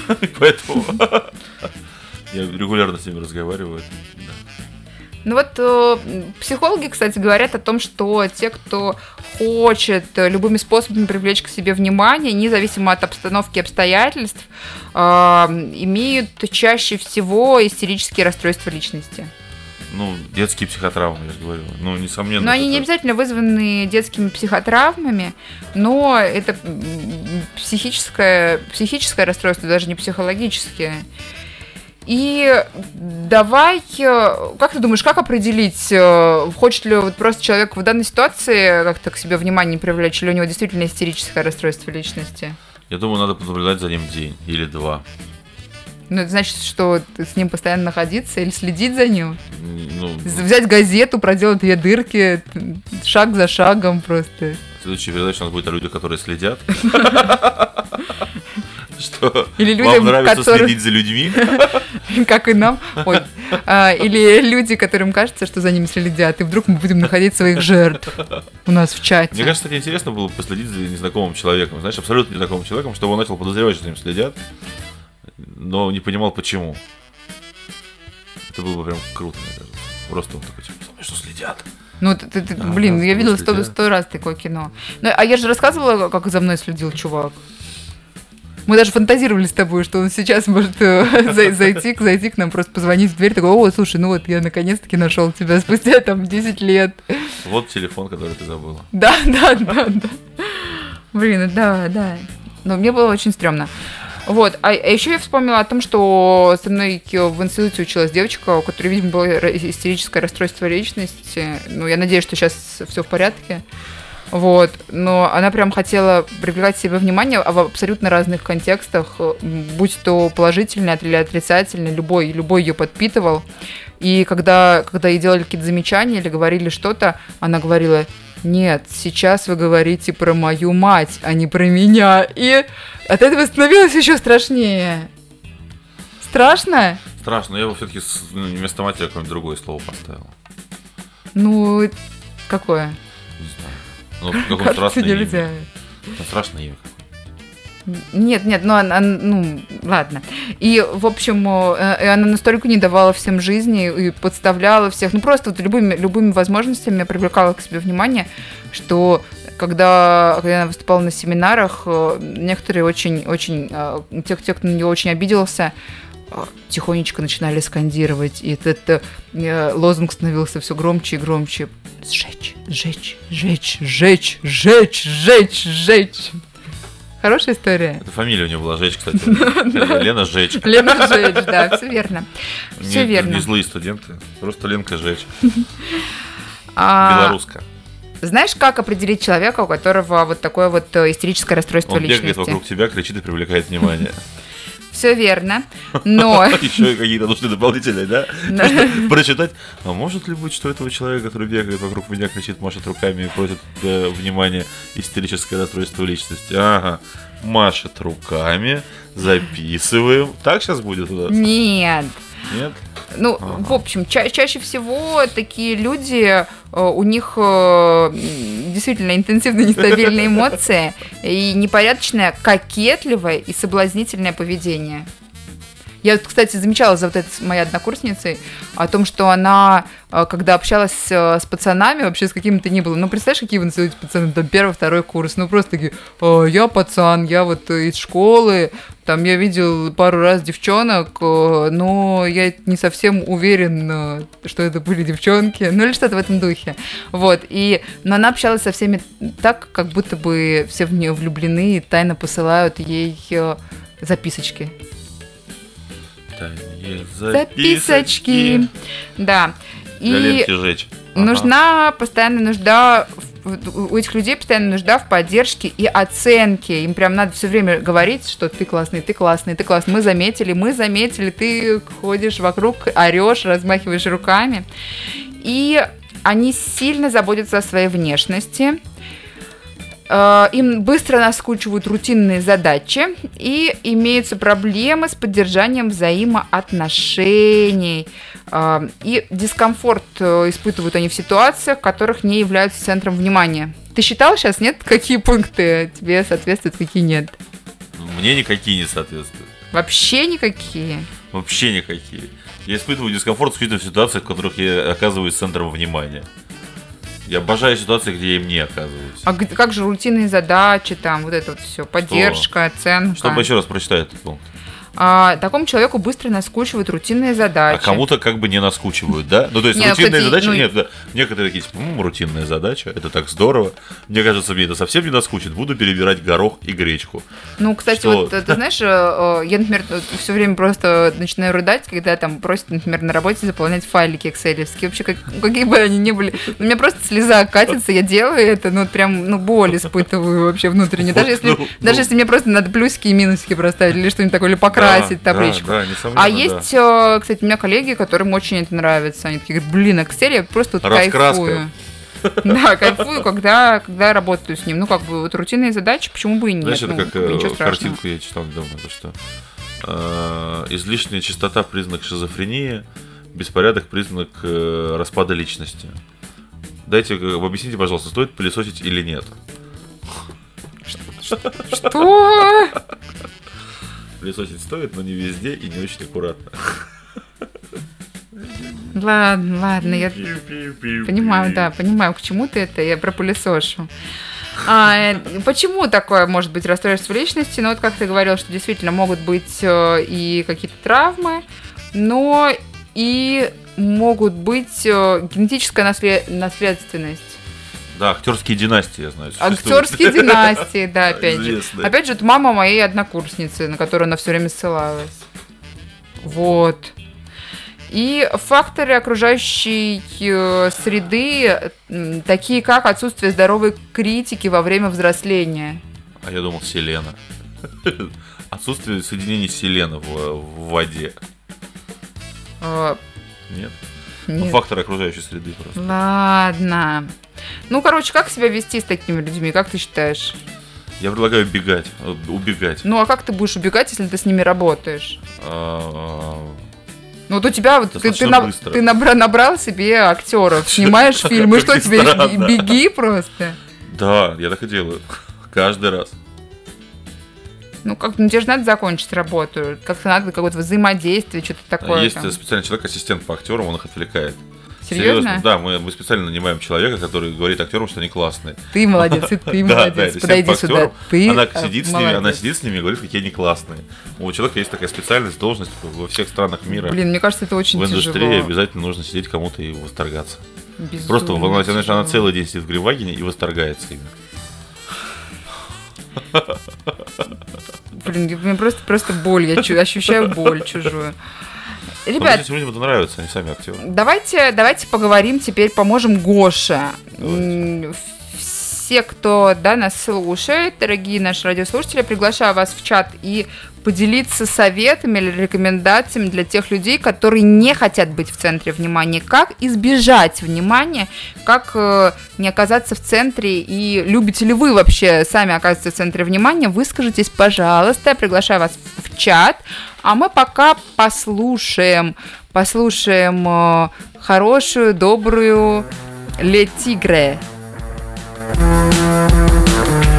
S4: Поэтому я регулярно с ними разговариваю.
S3: Ну вот э, психологи, кстати, говорят о том, что те, кто хочет э, любыми способами привлечь к себе внимание, независимо от обстановки и обстоятельств, э, имеют чаще всего истерические расстройства личности.
S4: Ну, детские психотравмы, я же говорю. Ну, несомненно.
S3: Но они не
S4: это-
S3: обязательно вызваны детскими психотравмами, но это психическое, психическое расстройство, даже не психологическое. И давай, э, как ты думаешь, как определить, э, хочет ли вот просто человек в данной ситуации как-то к себе внимание привлечь, или у него действительно истерическое расстройство личности?
S4: Я думаю, надо понаблюдать за ним день или два.
S3: Ну, это значит, что с ним постоянно находиться или следить за ним?
S4: Ну,
S3: Взять газету, проделать две дырки, шаг за шагом просто.
S4: следующая передача у нас будет о людях, которые следят. Что
S3: Или
S4: вам
S3: людям,
S4: нравится
S3: которые-
S4: следить за людьми?
S3: как и нам. Ой. А, или люди, которым кажется, что за ними следят, и вдруг мы будем находить своих жертв у нас в
S4: Мне
S3: чате.
S4: кажется, кстати, интересно было бы последить за незнакомым человеком, знаешь, абсолютно незнакомым человеком, чтобы он начал подозревать, что за ним следят, но не понимал, почему. Это было бы прям круто, мне кажется. Просто он такой, типа, «За мной что следят?
S3: Ну, ты- ты- ты-
S4: Ага,
S3: блин, я видела сто раз такое кино. Ну, а я же рассказывала, как за мной следил чувак. Мы даже фантазировали с тобой, что он сейчас может э, зай- зайти, зайти к нам, просто позвонить в дверь, такой, о, слушай, ну вот я наконец-таки нашел тебя спустя там 10 лет.
S4: Вот телефон, который ты забыла.
S3: Да, да, да, да. Блин, да, да. Но мне было очень стрёмно. Вот, а, еще я вспомнила о том, что со мной в институте училась девочка, у которой, видимо, было истерическое расстройство личности. Ну, я надеюсь, что сейчас все в порядке. Вот, но она прям хотела привлекать к себе внимание в абсолютно разных контекстах, э, будь то положительный или отрицательный, любой, любой ее подпитывал. И когда, когда ей делали какие-то замечания или говорили что-то, она говорила, нет, сейчас вы говорите про мою мать, а не про меня. И от этого становилось еще страшнее. Страшно?
S4: Страшно, но я бы все-таки вместо матери какое-нибудь другое слово поставил.
S3: Ну, какое?
S4: Ну, какое-то
S3: Кажется,
S4: страшное
S3: нельзя.
S4: страшное имя.
S3: Нет, нет, ну, она, ну, ладно. И, в общем, э, она настолько не давала всем жизни и подставляла всех, ну, просто вот любыми, любыми возможностями привлекала к себе внимание, что когда, когда она выступала на семинарах, некоторые очень, очень, э, тех, тех, кто на нее очень обиделся, тихонечко начинали скандировать, и этот э, лозунг становился все громче и громче. Сжечь, сжечь, сжечь, сжечь, сжечь, сжечь, сжечь. Хорошая история.
S4: Это фамилия у нее была Жеч, кстати. Лена Жеч.
S3: Лена Жеч, да, все верно. Все верно.
S4: Не злые студенты, просто Ленка Жеч.
S3: А,
S4: Белоруска.
S3: знаешь, как определить человека, у которого вот такое вот э, истерическое расстройство
S4: Он бегает
S3: личности?
S4: вокруг тебя, кричит и привлекает внимание.
S3: Все верно, но...
S4: Еще какие-то нужны дополнительные, да? Прочитать. А может ли быть, что этого человека, который бегает вокруг меня, кричит, машет руками и просит э, внимания, истерическое расстройство личности? Ага. Машет руками, записываем. Так сейчас будет у нас?
S3: Нет.
S4: Нет?
S3: Ну, в общем, ча- чаще всего такие люди, э, у них э, действительно интенсивно нестабильные эмоции и непорядочное, кокетливое и соблазнительное поведение. Я, кстати, замечала за вот этой с- моей однокурсницей о том, что она, э, когда общалась э, с пацанами, вообще с какими то ни было, ну, представляешь, какие в институте пацаны, там, первый, второй курс, ну, просто такие, «Э, я пацан, я вот из школы, там, я видел пару раз девчонок, но я не совсем уверен, что это были девчонки, ну, или что-то в этом духе, вот, и, но она общалась со всеми так, как будто бы все в нее влюблены и тайно посылают ей записочки.
S4: Тайные
S3: Записочки. Да.
S4: Для
S3: И.
S4: Ага.
S3: нужна постоянная нужда в- у этих людей постоянно нужда в поддержке и оценке. Им прям надо все время говорить, что ты классный, ты классный, ты классный. Мы заметили, мы заметили, ты ходишь вокруг, орешь, размахиваешь руками. И они сильно заботятся о своей внешности. Э, Им быстро наскучивают рутинные задачи и имеются проблемы с поддержанием взаимоотношений. Э, И дискомфорт э, испытывают они в ситуациях, в которых не являются центром внимания. Ты считал сейчас, нет, какие пункты тебе соответствуют, какие нет?
S4: Мне никакие не соответствуют.
S3: Вообще никакие.
S4: Вообще никакие. Я испытываю дискомфорт исключительно в ситуациях, в которых я оказываюсь центром внимания. Я обожаю ситуации, где я им не оказываюсь.
S3: А как же рутинные задачи, там, вот это вот все, поддержка, оценка.
S4: Чтобы еще раз прочитать этот пункт.
S3: А, такому человеку быстро наскучивают рутинные
S4: А
S3: задачи.
S4: кому-то как бы не наскучивают, да? Ну, то есть
S3: Не, ну,
S4: рутинные
S3: кстати,
S4: задачи,
S3: ну,
S4: нет, да. Некоторые такие, типа, «М, рутинная задача, это так здорово. Мне кажется, мне это совсем не наскучит. Буду перебирать горох и гречку.
S3: Ну, кстати,
S4: Что?
S3: вот э, ты знаешь, э, э, я, например, все время просто начинаю рыдать, когда там просят, например, на работе заполнять файлики экселевские. Вообще, как, какие бы они ни были. У меня просто слеза катится, я делаю это, ну, прям, ну, боль испытываю вообще внутренне. Даже если,
S4: Ну,
S3: даже
S4: ну.
S3: если мне просто надо плюсики и минусики проставить или что-нибудь такое, или покрасить
S4: Да,
S3: табличку.
S4: Да, да,
S3: А есть, э, кстати, у меня коллеги, которым очень это нравится. Они такие говорят, блин, Excel я просто вот
S4: Раскраска.
S3: кайфую. Да, кайфую, когда, когда работаю с ним. Ну, как бы, вот рутинные задачи, почему бы и нет.
S4: Знаешь, это
S3: Ну,
S4: как
S3: как
S4: э, картинку я читал недавно, то что э, излишняя частота признак шизофрении, беспорядок признак э, распада личности. Дайте, э, объясните, пожалуйста, стоит пылесосить или нет?
S3: Что?
S4: Пылесосить стоит, но не везде и не очень аккуратно.
S3: Ладно, ладно, я понимаю, да, понимаю, к чему ты это, я про пылесошу. А, э, почему такое может быть расстройство личности? Ну, вот как ты говорил, что действительно могут быть э, и какие-то травмы, но и могут быть э, генетическая насле- наследственность.
S4: Да, актерские династии, я знаю. существуют.
S3: Актерские династии, да, опять же. Опять же, это мама моей однокурсницы, на которую она все время ссылалась. Вот. И факторы окружающей э, среды, такие как отсутствие здоровой критики во время взросления.
S4: А я думал, селена. Отсутствие соединений селена в, в воде.
S3: Э,
S4: Нет? Ну,
S3: нет.
S4: фактор окружающей среды просто.
S3: Ладно. Ну, короче, как себя вести с такими людьми, как ты считаешь?
S4: Я предлагаю бегать, э, убегать.
S3: Ну, а как ты будешь убегать, если ты с ними работаешь?
S4: А,
S3: Ну, вот у тебя вот ты, ты, на- ты набра- набрал себе актеров, снимаешь фильмы, что тебе беги просто.
S4: Да, я так и делаю. Каждый раз.
S3: Ну, как, ну, тебе же надо закончить работу, как-то надо какое-то взаимодействие, что-то такое.
S4: Есть
S3: там.
S4: специальный человек, ассистент по актерам, он их отвлекает.
S3: Серьезно?
S4: Да, мы, мы специально нанимаем человека, который говорит актерам, что они классные.
S3: Ты молодец, и ты
S4: Да, да,
S3: молодец. Подойди сюда.
S4: актерам.
S3: Ты
S4: она
S3: э,
S4: сидит с ними, она сидит с ними и говорит, какие они классные. У человека есть такая специальность, должность во всех странах мира.
S3: Блин, мне кажется, это очень
S4: в индустрии
S3: тяжело.
S4: обязательно нужно сидеть кому-то и восторгаться.
S3: Безумно
S4: Просто она, знаешь, она
S3: тяжело.
S4: целый день сидит в Гринвагене и восторгается ими.
S3: Блин, мне просто, просто боль, я ощущаю боль чужую. Ребят,
S4: этим людям это нравится, они сами актеры.
S3: Давайте, давайте поговорим теперь, поможем Гоше. М, Все, кто да, нас слушает, дорогие наши радиослушатели, приглашаю вас в чат и поделиться советами или рекомендациями для тех людей, которые не хотят быть в центре внимания. Как избежать внимания, как э, не оказаться в центре и любите ли вы вообще сами оказываться в центре внимания, выскажитесь, пожалуйста. Я приглашаю вас в чат. А мы пока послушаем, послушаем э, хорошую, добрую Ле Тигре.
S8: Every day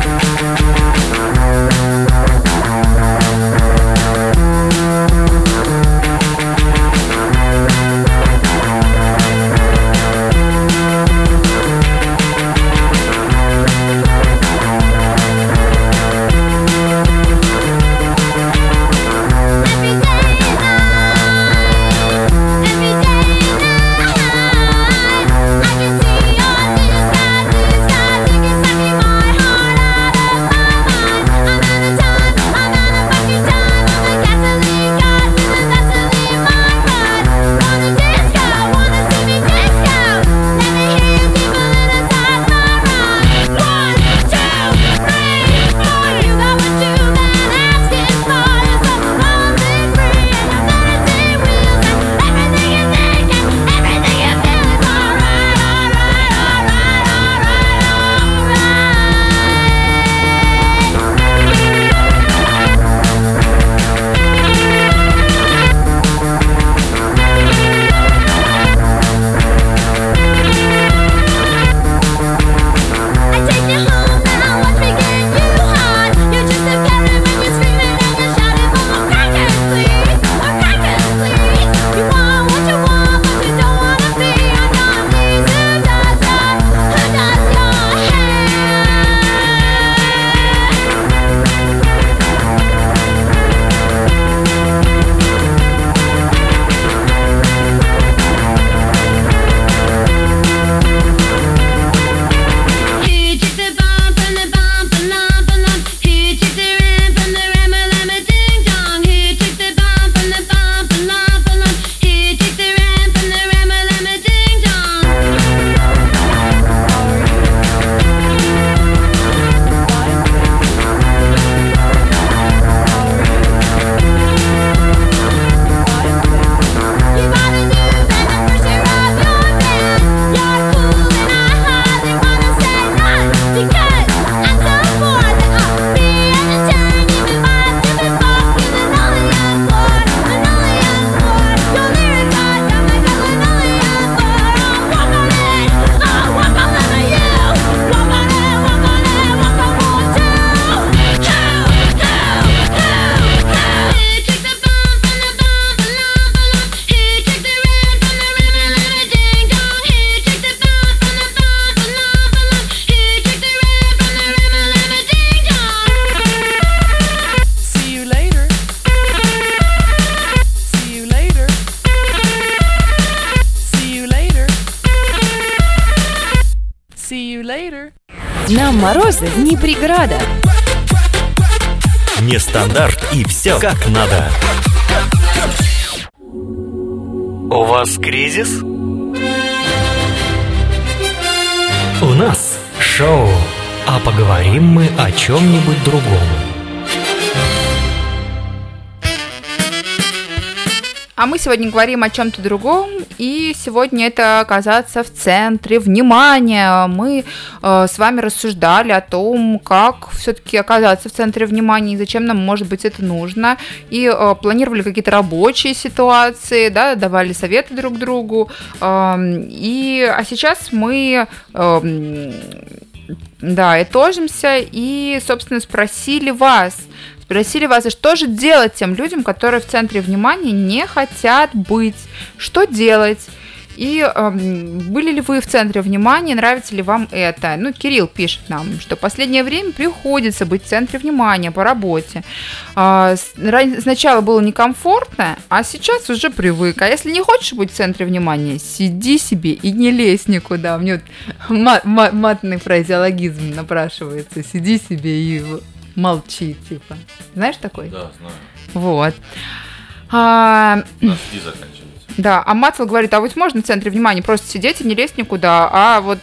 S7: морозы не преграда.
S1: Нестандарт и все как надо. У вас кризис? У нас шоу, а поговорим мы о чем-нибудь другом.
S3: А мы сегодня говорим о чем-то другом, и сегодня это оказаться в центре внимания. Мы э, с вами рассуждали о том, как все-таки оказаться в центре внимания и зачем нам, может быть, это нужно. И э, планировали какие-то рабочие ситуации, да, давали советы друг другу. Э, и, а сейчас мы э, да, итожимся и, собственно, спросили вас, спросили вас, а что же делать тем людям, которые в центре внимания не хотят быть, что делать? И эм, были ли вы в центре внимания, нравится ли вам это? Ну, Кирилл пишет нам, что в последнее время приходится быть в центре внимания по работе. Ран- сначала было некомфортно, а сейчас уже привык. А если не хочешь быть в центре внимания, сиди себе и не лезь никуда. Мне вот ма- ма- матный фразеологизм напрашивается. Сиди себе и молчи, типа. Знаешь такой?
S4: Да, знаю.
S3: Вот. А,
S4: заканчивается.
S3: да, а Матвел говорит, а вот можно в центре внимания просто сидеть и не лезть никуда, а вот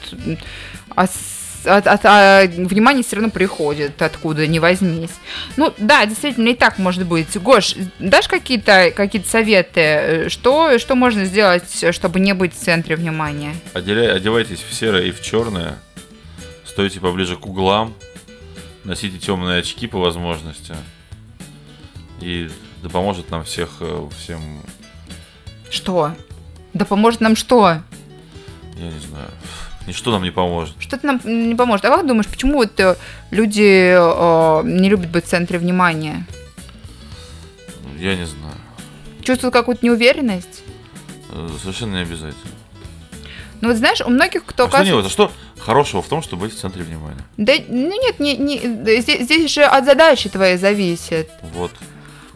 S3: а с- а- а- а внимание все равно приходит, откуда не возьмись. Ну да, действительно, и так может быть. Гош, дашь какие-то какие советы, что, что можно сделать, чтобы не быть в центре внимания?
S4: Одевайтесь в серое и в черное. Стойте поближе к углам. Носите темные очки по возможности. И да поможет нам всех э, всем,
S3: Что? Да поможет нам что?
S4: я не знаю, ничто нам не поможет.
S3: Что-то нам не поможет. А как думаешь, почему вот э, люди э, не любят быть в центре внимания?
S4: Я не знаю.
S3: Чувствуют какую-то неуверенность?
S4: Э, Совершенно не обязательно.
S3: Ну вот знаешь, у многих, кто
S4: А что, не,
S3: оказывается...
S4: вот, а что хорошего в том, чтобы быть в центре внимания?
S3: Да, ну нет, не, не, да, здесь, здесь же от задачи твоей зависит.
S4: Вот.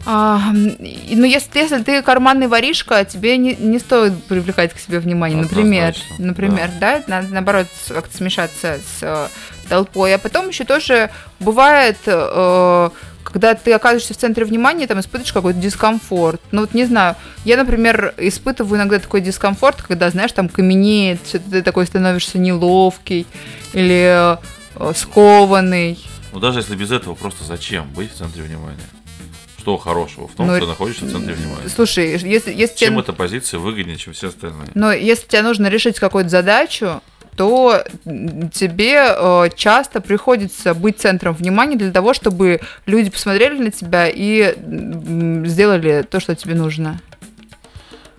S3: А, ну, если, если ты карманный воришка, тебе не, не стоит привлекать к себе внимание, например. Например, да, надо наоборот как-то смешаться с э, толпой. А потом еще тоже бывает, э, когда ты оказываешься в центре внимания, там испытываешь какой-то дискомфорт. Ну вот не знаю, я, например, испытываю иногда такой дискомфорт, когда, знаешь, там каменеет, ты такой становишься неловкий или э, скованный.
S4: Но даже если без этого, просто зачем быть в центре внимания? Что хорошего в том,
S3: Ну,
S4: что находишься в центре внимания?
S3: Слушай, если, если
S4: Чем
S3: тебе...
S4: эта позиция выгоднее, чем все остальные?
S3: Но если тебе нужно решить какую-то задачу, то м, тебе э, часто приходится быть центром внимания для того, чтобы люди посмотрели на тебя и сделали то, что тебе нужно.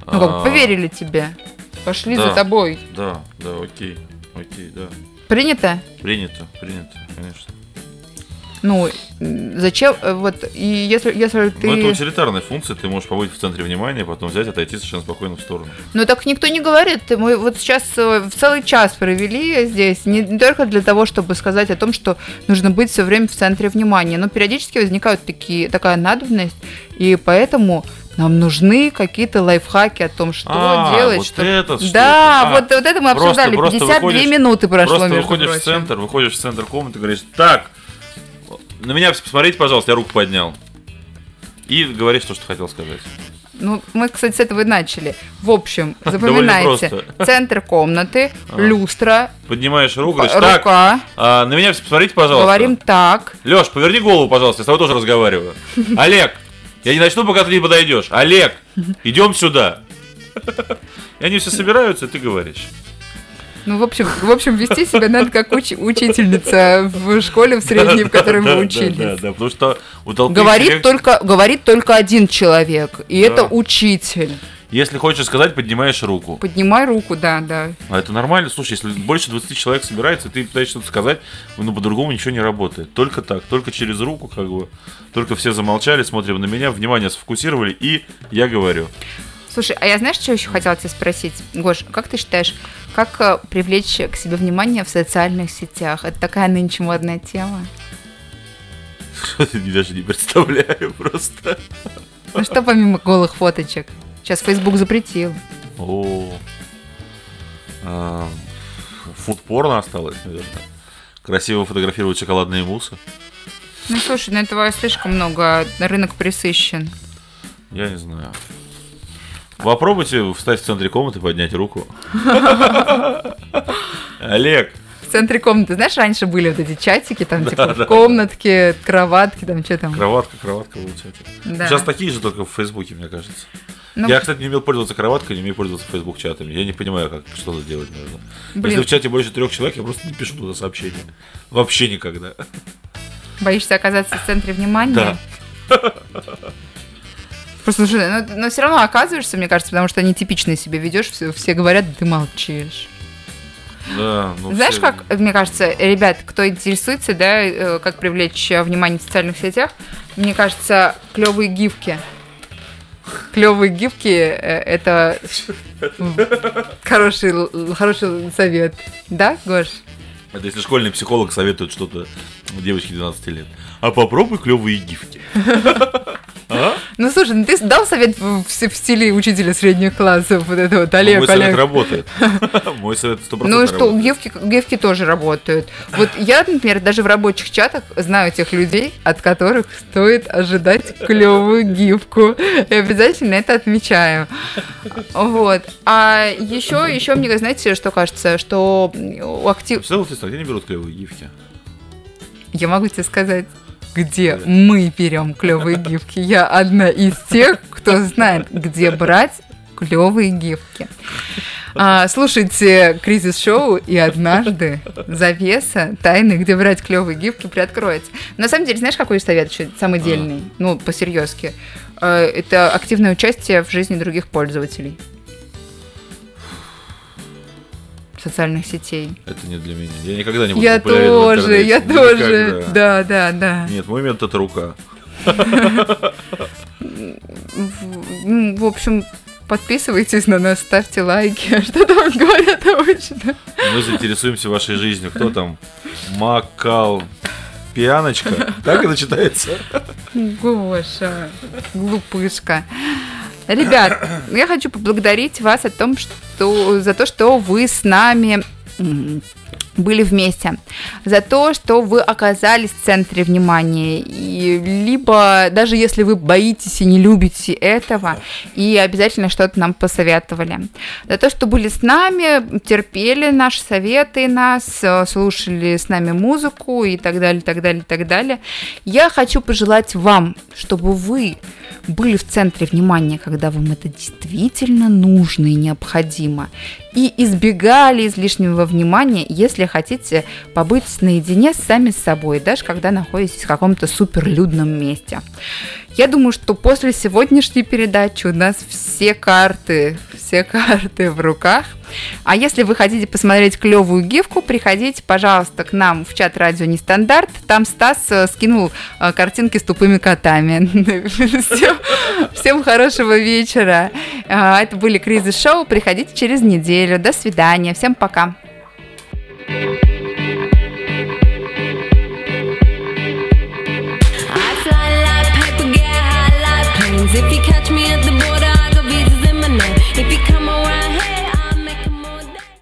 S3: Ну, как
S4: А,
S3: поверили тебе. Пошли
S4: да.
S3: за тобой.
S4: Да, да, окей. Окей, да.
S3: Принято?
S4: Принято, принято, конечно.
S3: Ну, зачем? э, Вот, и если, если ты...
S4: Ну, это утилитарная функция, ты можешь побыть в центре внимания, потом взять, отойти совершенно спокойно в сторону.
S3: Ну так никто не говорит. Мы вот сейчас э, в целый час провели здесь, не, не только для того, чтобы сказать о том, что нужно быть все время в центре внимания, но периодически возникают такие, такая надобность, и поэтому нам нужны какие-то лайфхаки о том, что
S4: А,
S3: делать.
S4: вот
S3: что-
S4: это что
S3: Да,
S4: это? А,
S3: вот, вот это мы
S4: просто-
S3: обсуждали.
S4: просто
S3: 52
S4: выходишь-
S3: минуты прошло,
S4: Просто выходишь в
S3: прочим.
S4: центр, выходишь в центр комнаты, говоришь, так, на меня посмотрите, пожалуйста, я руку поднял. И говоришь то, что хотел сказать.
S3: Ну, мы, кстати, с этого и начали. В общем, запоминайте. Центр комнаты,
S4: А.
S3: люстра,
S4: Поднимаешь руку, говоришь, так,
S3: рука.
S4: а, на меня посмотрите, пожалуйста.
S3: Говорим так.
S4: Леш, поверни голову, пожалуйста, я с тобой тоже разговариваю. Олег, я не начну, пока ты не подойдешь. Олег, идем сюда. И они все собираются, и ты говоришь.
S3: Ну, в общем, в общем, вести себя надо как уч- учительница в школе в средней, в которой
S4: Да,
S3: вы
S4: да,
S3: учились.
S4: Да, да, потому что у толпы
S3: Говорит только, говорит только один человек, и это
S4: Да.
S3: учитель.
S4: Если хочешь сказать, поднимаешь руку.
S3: Поднимай руку, да, да.
S4: А это нормально. Слушай, если больше 20 человек собирается, и ты пытаешься что-то сказать, ну по-другому ничего не работает. Только так, только через руку, как бы. Только все замолчали, смотрим на меня, внимание сфокусировали, и я говорю.
S3: Слушай, а я знаешь, что еще хотела тебя спросить? Гош, как ты считаешь, как э, привлечь к себе внимание в социальных сетях? Это такая нынче модная тема.
S4: Даже не представляю просто.
S3: Ну что помимо голых фоточек? Сейчас Facebook запретил.
S4: О. А, Фуд-порно осталось, наверное. красиво фотографировать шоколадные мусы.
S3: Ну, слушай, на этого слишком много, рынок присыщен.
S4: Я не знаю. Попробуйте встать в центре комнаты, поднять руку. Олег,
S3: В центре комнаты, знаешь, раньше были вот эти чатики, там, типа,
S4: да,
S3: в комнатке, кроватки, там, что там.
S4: кроватка, кроватка получается.
S3: Да.
S4: Сейчас такие же, только в Фейсбуке, мне кажется.
S3: Ну,
S4: Я, кстати, не умел пользоваться кроваткой, не умею пользоваться Facebook чатами. Я не понимаю, как что тут делать нужно.
S3: Блин.
S4: Если в чате больше трех человек, я просто не пишу туда сообщения. Вообще никогда.
S3: Боишься оказаться в центре внимания?
S4: Да.
S3: Просто, слушай, но, но все равно оказываешься, мне кажется, потому что нетипично себя ведешь, все, все говорят, ты молчишь.
S4: Да, ну
S3: Знаешь,
S4: все-
S3: как, мне кажется, ребят, кто интересуется, да, э, как привлечь э, внимание в социальных сетях, мне кажется, клевые гифки. Клевые гифки э, это хороший, хороший совет. Да, Гош?
S4: Это если школьный психолог советует что-то девочке 12 лет. А попробуй клевые гифки. А?
S3: Ну слушай, ну ты дал совет в, в стиле учителя средних классов, вот это вот Олег,
S4: Мой совет
S3: Олег.
S4: работает. Мой совет 100%
S3: Ну и что, гифки, гифки тоже работают. Вот я, например, даже в рабочих чатах знаю тех людей, от которых стоит ожидать клевую гифку. И обязательно это отмечаю. Вот. А еще, еще мне, знаете, что кажется, что у актив...
S4: Вот где не берут клевые гифки?
S3: Я могу тебе сказать, где мы берем клевые гифки. Я одна из тех, кто знает, где брать клевые гифки. А, слушайте кризис-шоу, и однажды завеса тайны, где брать клевые гифки, приоткроется. На самом деле, знаешь, какой совет еще самый дельный? Ну, по-серьезки. Э, Это активное участие в жизни других пользователей социальных сетей.
S4: Это не для меня. Я никогда не буду
S3: Я тоже, я
S4: интернете.
S3: тоже.
S4: Никогда.
S3: Да, да, да.
S4: Нет, мой метод это рука.
S3: В общем, подписывайтесь на нас, ставьте лайки. Что там говорят обычно?
S4: Мы заинтересуемся вашей жизнью. Кто там? Макал. Пьяночка. Так это читается?
S3: Гоша, глупышка. Ребят, я хочу поблагодарить вас о том, что, за то, что вы с нами были вместе, за то, что вы оказались в центре внимания, и либо даже если вы боитесь и не любите этого, и обязательно что-то нам посоветовали, за то, что были с нами, терпели наши советы нас, э, слушали с нами музыку и так далее, так далее, так далее. Я хочу пожелать вам, чтобы вы были в центре внимания, когда вам это действительно нужно и необходимо, и избегали излишнего внимания, если хотите побыть наедине сами с собой, даже когда находитесь в каком-то суперлюдном месте. Я думаю, что после сегодняшней передачи у нас все карты, все карты в руках. А если вы хотите посмотреть клевую гифку, приходите, пожалуйста, к нам в чат радио Нестандарт. Там Стас э, скинул э, картинки с тупыми котами. Всем, хорошего вечера. А, Это были Кризис Шоу. Приходите через неделю. До свидания. Всем пока.
S6: thank